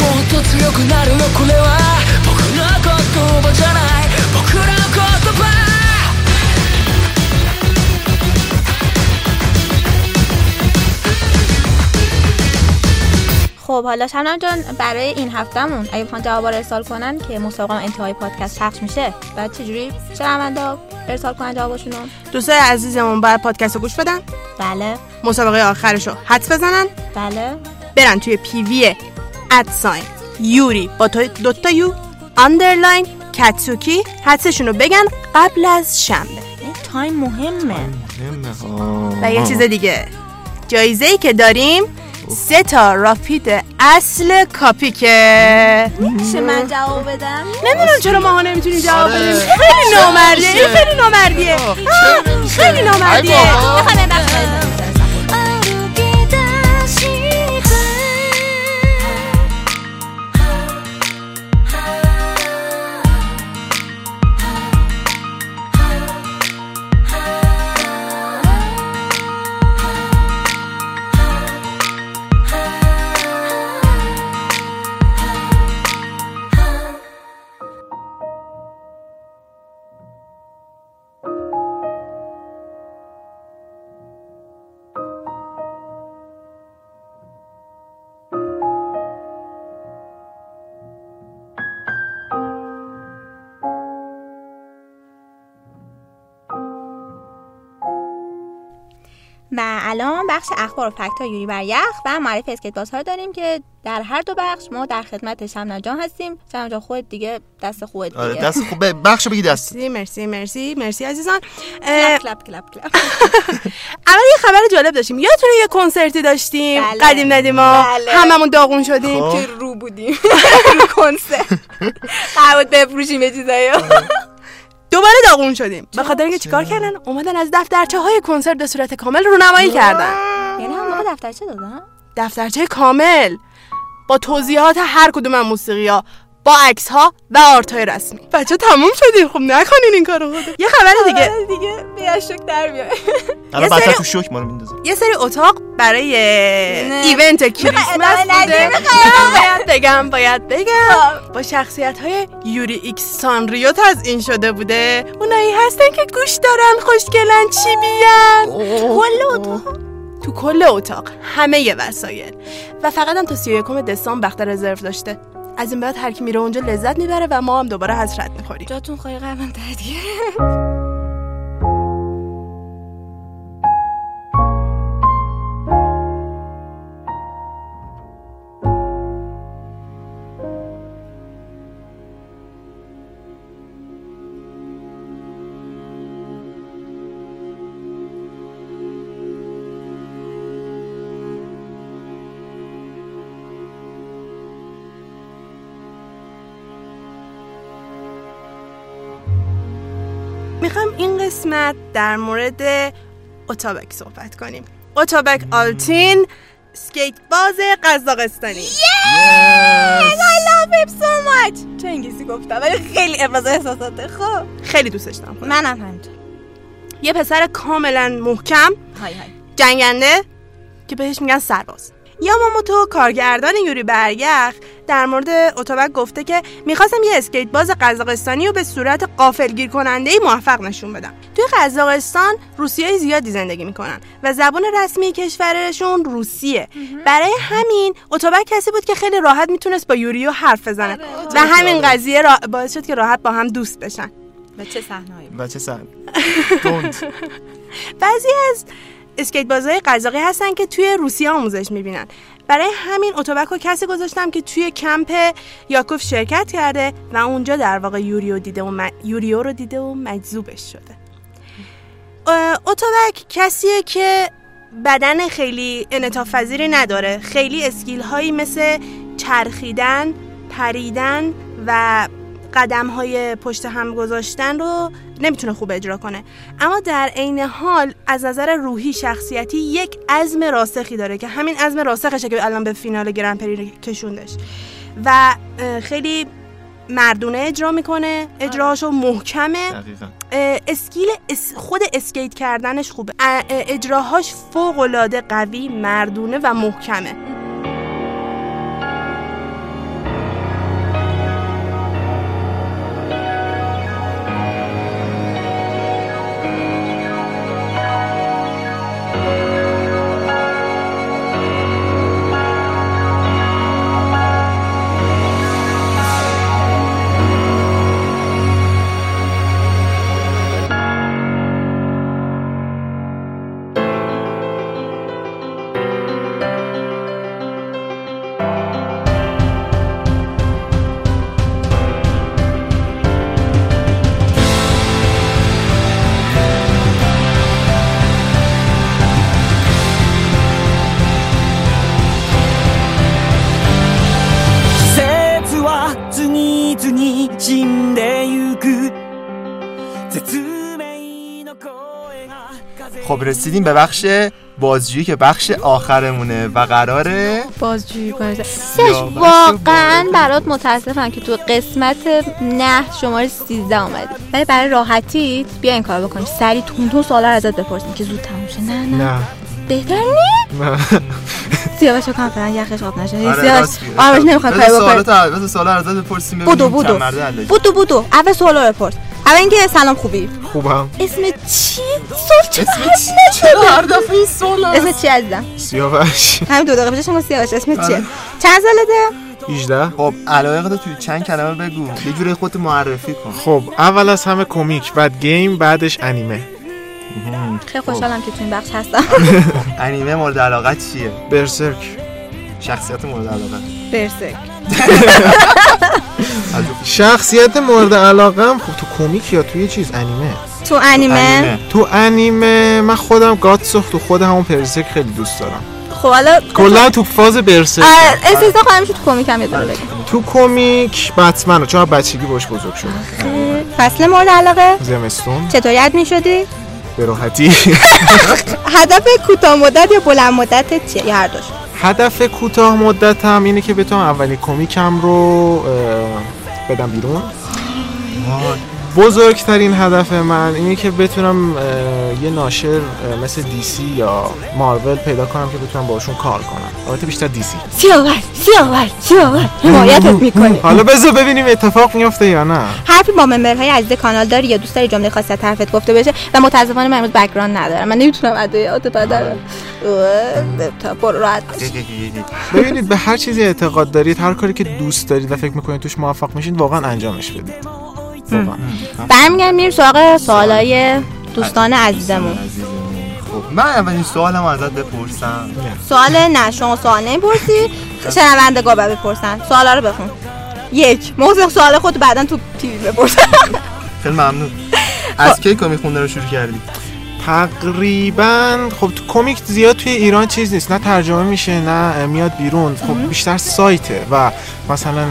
もっと強くなるよこれは僕の言葉じゃない僕らの言葉 خب حالا شبنم جان برای این هفتهمون اگه بخوان جواب رو ارسال کنن که مسابقه انتهای پادکست پخش میشه بعد چجوری شنوندا ارسال کنن جوابشون رو دوستای عزیزمون بر پادکست رو گوش بدن بله مسابقه آخرش رو حدس بزنن بله برن توی پیوی at sign. یوری با تو دوتا U. underline کتسوکی حدسشون رو بگن قبل از شنبه. تایم مهمه. مهمه. و یه چیز دیگه. جایزه ای که داریم سه تا راپید اصل کاپیکه میشه من جواب بدم؟ نمی‌دونم چرا ماها نمی‌تونیم جواب آره. بدیم. خیلی نامردیه خیلی نامردیه؟ خیلی نامردیه. بابا. الان بخش اخبار و فکت یوری بر یخ و معرفی اسکیت باز ها داریم که در هر دو بخش ما در خدمت شمنا جان هستیم. شمنا جان خودت دیگه دست خودت دیگه. آره دست خوب بخش بگی دست. مرسی مرسی مرسی مرسی عزیزان. کلپ کلپ کلپ اول یه خبر جالب داشتیم. یادتونه یه کنسرتی داشتیم؟ بله. قدیم ندیما بله. هممون داغون شدیم. خب. که رو بودیم. رو کنسرت. قرار بفروشیم یه چیزایی. دوباره داغون شدیم. به خاطر اینکه چیکار کردن؟ اومدن از دفترچه های کنسرت به صورت کامل رونمایی کردن. یعنی هم موقع دفترچه دادن؟ دفترچه کامل. با توضیحات هر کدوم از موسیقی ها با عکس ها و art های رسمی. بچه تموم شدیم. خب نکنین این کارو خدا یه خبر دیگه. آره دیگه بیا شک در یه بدتر سری- تو شوک ما رو میندازه یه سری اتاق برای event کریسمس؟ بوده. باید بگم باید بگم. با شخصیت های یوری X سانریو تزئین شده بوده. اونایی هستن که گوش دارن خوشگلن chibi ان. کل اتاق. تو کل اتاق. همه وسایل. و فقط هم تا 31 دسامبر وقت رزرو داشته. از این بعد هر کی میره اونجا لذت می‌بره و ما هم دوباره حسرت می‌خوریم. جاتون خواهی قربان قسمت در مورد اتابک صحبت کنیم. اتابک آلتین سکیت باز قزاقستانی I love him so much! چه انگلیسی گفتم ولی خیلی ابراز احساساته. خب خیلی دوستش دارم. منم همینطور. یه پسر کاملا محکم های های. جنگنده که بهش میگن سرباز. یاماموتو کارگردان یوری بر یخ در مورد اتابک گفته که می‌خواستم یه اسکیت باز قزاقستانی رو به صورت غافلگیر کننده موفق نشون بدم. توی قزاقستان روسیای زیادی زندگی می‌کنن و زبان رسمی کشورشون روسیه. برای همین اتوبک کسی بود که خیلی راحت می‌تونست با یوریو حرف بزنه و همین قضیه را... باعث شد که راحت با هم دوست بشن. و چه صحنه‌ای سر دوند بعضی از اسکیت بازهای قزاقی هستن که توی روسیه آموزش می‌بینن. برای همین اتوبک رو کسی گذاشتم که توی کمپ یاکوف شرکت کرده و اونجا در واقع یوریو دیده و م- یوریو رو دیده و مجذوبش شده. اتوبک کسیه که بدن خیلی پذیری نداره. خیلی اسکیل هایی مثل چرخیدن پریدن و قدم های پشت هم گذاشتن رو نمی‌تونه خوب اجرا کنه. اما در عین حال از نظر روحی شخصیتی یک عزم راسخی داره که همین عزم راسخشه که الان به فینال گرند پری کشوندش. و خیلی مردونه اجرا می‌کنه. اجراهاشو محکمه. skill اس- خود اسکیت کردنش خوبه. اه، اه، اجراهاش فوق العاده قوی مردونه و محکمه. رسیدیم به بخش بازجویی که بخش آخرمونه و قراره بازجویی کنید واقعا. برات متاسفم که تو قسمت نه شماره 13 اومدی. ولی برای راحتیت بیا این کار بکنیم. سری تون تون سوالا رو ازت بپرسیم که زود تموم شه. نه نه. نه. بهتر نی نه سیاوش رو کم فعلا یخش آب نشه آره، سیاوش. آرامش نمی‌خواد بذار کاری بکنه سوالات بذار سوالا رو ازت بپرسیم بودو ببینیم بودو. بودو بودو اول سوالا رو بپرس اول اینکه سلام خوبی خوبم اسم چی؟ اسم چی؟ چرا هر دفعه این سوال اسم چی عزیزم؟ سیاوش همین دو دقیقه پیشش سیاوش اسم چیه؟ آره. چند سالته؟ 18 خب علاقه توی چند کلمه بگو یه جوری خودت معرفی کن خب اول از همه کمیک بعد گیم بعدش انیمه خیلی خوشحالم که تو این بخش هستم. انیمه مورد علاقه چیه؟ برسرک شخصیت مورد علاقه برسک. شخصیت مورد علاقم خب تو کمیک یا توی چیز؟ انیمه. تو انیمه؟ تو انیمه من خودم گاتسو تو خود همون برسرک خیلی دوست دارم. خب حالا کلا تو فاز برسرک آه، استثنا خواهیم شد تو کمیک هم یه بگیم تو کمیک بتمنه چون بچگی باش بزرگ شدم. فصل مورد علاقه؟ زمستون. چطوری ادمین شدی به راحتی هدف کوتاه مدت یا بلند مدت چیه یا هر دوش هدف کوتاه مدتم اینه که بتونم اولین کمیکم رو بدم بیرون. بزرگترین هدف من اینه که بتونم یه ناشر مثل دیسی یا مارول پیدا کنم که بتونم باشون کار کنم. البته بیشتر دیسی سیاور سیاور سیاور حمایتت می‌کنه حالا بذار ببینیم اتفاق میافته یا نه. حرفی با ممبرهای عزیز کانال داری یا دوست داری جمله خاصی از طرفت گفته بشه؟ و متاسفانه من امروز بک‌گراند ندارم. من نمی‌تونم ادعیات بدم راحت. ببینید به هر چیزی اعتقاد دارید هر کاری که دوست دارید و فکر می‌کنید توش موفق میشید واقعا انجامش بدید. برمیگردیم میریم سراغ سوالای دوستان عزیزمون. خب من اولین سوالم ازت بپرسم. سوال نه شما سوال نمی‌پرسی. شنوندگار باید بپرسن. سوالا رو بخون. یک موضوع سوال خود بعدا تو تیوی بپرسن. خیلی ممنون. از کی کمیک خوندن رو شروع کردی؟ تقریبا خب تو کمیک زیاد توی ایران چیز نیست. نه ترجمه میشه نه میاد بیرون. خب بیشتر سایته و مثلا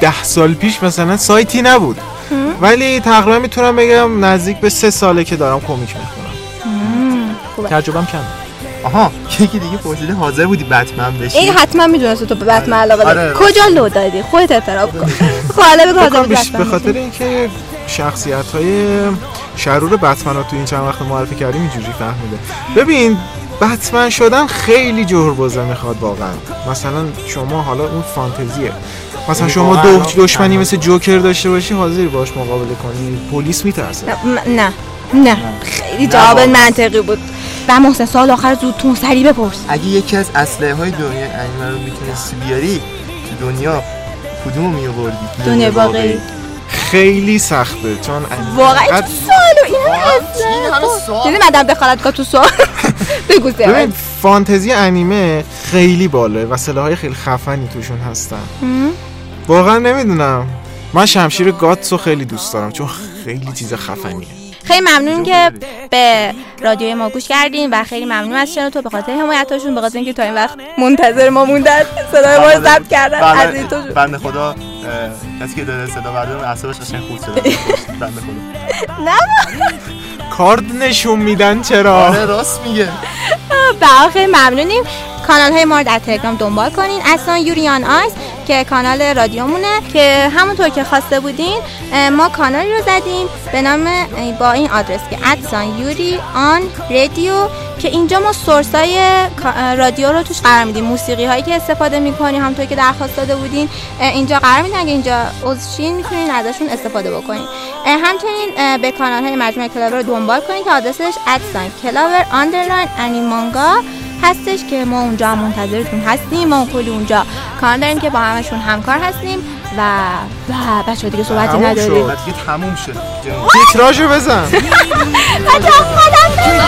ده سال پیش مثلا سایتی نبود. ولی تقریبا می‌تونم بگم نزدیک به سه ساله که دارم کمیک می‌خونم. ترجمهم کم آها یکی دیگه پرسیده حاضر بودی بتمن بشی؟ این حتما می‌دونست تو به بتمن علاقه داری. آره. کجا لو دادی؟ خودت اعتراف کن. خب حالا بگو حاضر بودی به. خاطر اینکه شخصیت های شرور بتمن رو تو این چند وقت معرفی کردیم اینجوری فهمیده. ببین بتمن شدن خیلی جهربازه می‌خواد واقعا. مثلا شما حالا اون فانتزیه. مثلا شما واقعا دو دشمنی مثل جوکر داشته باشی حاضری باش مقابله کنی. پلیس میترسه. نه. نه. نه. خیلی جواب. منطقی بود. و محسن سوال آخر زود تون سریع بپرس. اگه یکی از اسلحه های دنیای انیمه رو می‌تونستی بیاری تو دنیا کدومو میآوردی؟ دنیای واقعی. خیلی سخته چون واقعا انقدر- سوالو این این همه سوال. دیدی مدام دخالت تو سوال بگو. فانتزی انیمه خیلی باله و سلاحهای خیلی خفنی توشون هستن. واقعا نمی‌دونم. من شمشیر گاتسو خیلی دوست دارم چون خیلی چیز خفنیه. خیلی ممنون که به رادیوی ما گوش کردین و خیلی ممنون از شنو تو به خاطر حمایتاشون به خاطر اینکه تا این وقت منتظر ما موندن صدای ما رو ضبط کردن از این تو بله بنده خدا کسی که داره صدا بردارم اعصابش قشنگ خورد شده. بنده خدا. کارد نشون میدن چرا؟ آره راست میگه. بله خیلی ممنونیم. کانال های ما رو در تلگرام دنبال کنین. اصلا یوریان آیس که کانال رادیومونه که همونطور که خواسته بودین ما کانالی رو زدیم به نام با این آدرس که ادسان یوری آن رادیو که اینجا ما source های رادیو رو توش قرار میدیم. موسیقی هایی که استفاده می‌کنیم همونطور که درخواست داده بودین اینجا قرار میدین. اگه اینجا عضوشین می‌تونین ازشون استفاده بکنین. همچنین به کانال های مجموعه کلاور رو دنبال کنین که آدرسش ادسان کلاور underline هستش که ما اونجا منتظرتون هستیم ما اون کلی اونجا کار داریم که با همشون همکار هستیم و و بچه دیگه صحبتی نداریم دیگه تموم شد. تیتراژو بزن. بچه خودم بزن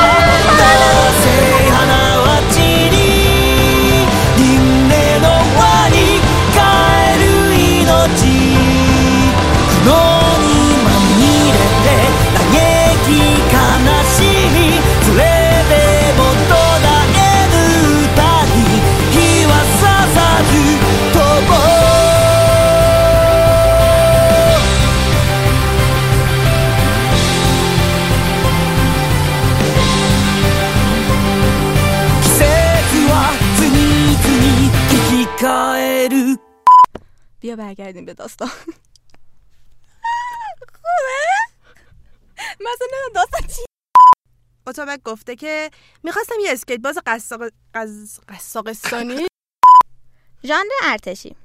بیا برگردیم به داستان. خوبه؟ مثلا داستان چی؟ اتابک گفته که می‌خواستم یه اسکیت باز قصاق قز... قصاقستانی ژانر ارتشی.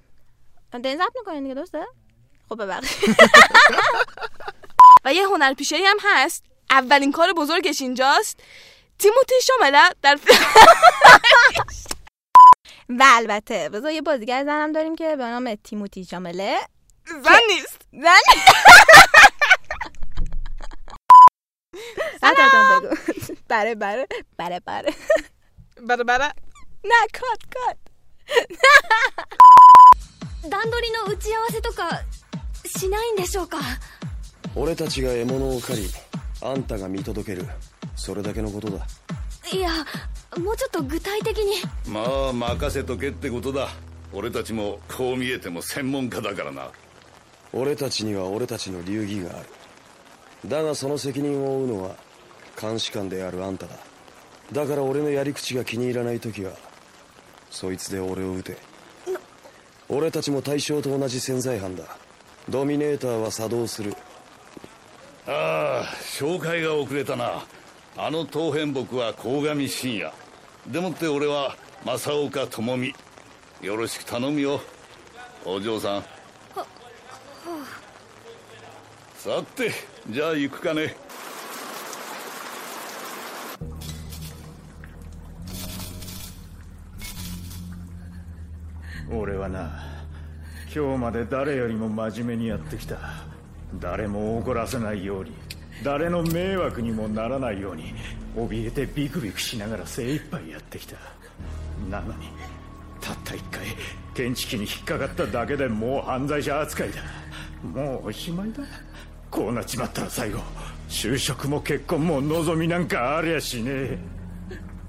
دارین ضبط می‌کنین دیگه درسته؟ خب ببخشید. و یه هنرپیشه‌ای هم هست. اولین کار بزرگش اینجاست. تیموتی شامله در و البته بذار یه بازیگر زنم داریم که به نام تیموتی جامله زن نیست زن عطا جان بگو بره بره بره بره بره بره نه کات کات 段取りの打ち合わせとかしないんでしょうか俺たちが獲物を狩りあんたが見届けるそれだけのことだ いやもうちょっと具体的に。まあ任せとけってことだ。俺たちもこう見えても専門家だからな。俺たちには俺たちの流儀がある。だがその責任を負うのは監視官であるあんただ。だから俺のやり口が気に入らない時はそいつで俺を撃て。俺たちも対象と同じ潜在犯だ。ドミネーターは作動する。ああ紹介が遅れたなあの当変木は鴻上信也。でもって俺は正岡智美。よろしく頼むよ。お嬢さん。さてじゃあ行くかね。俺はな今日まで誰よりも真面目にやってきた。誰も怒らせないように誰の迷惑にもならないように怯えてビクビクしながら精一杯やってきた。なのにたった一回検知器に引っかかっただけでもう犯罪者扱いだ。もうおしまいだ。こうなっちまったら最後就職も結婚も望みなんかありゃしねえ。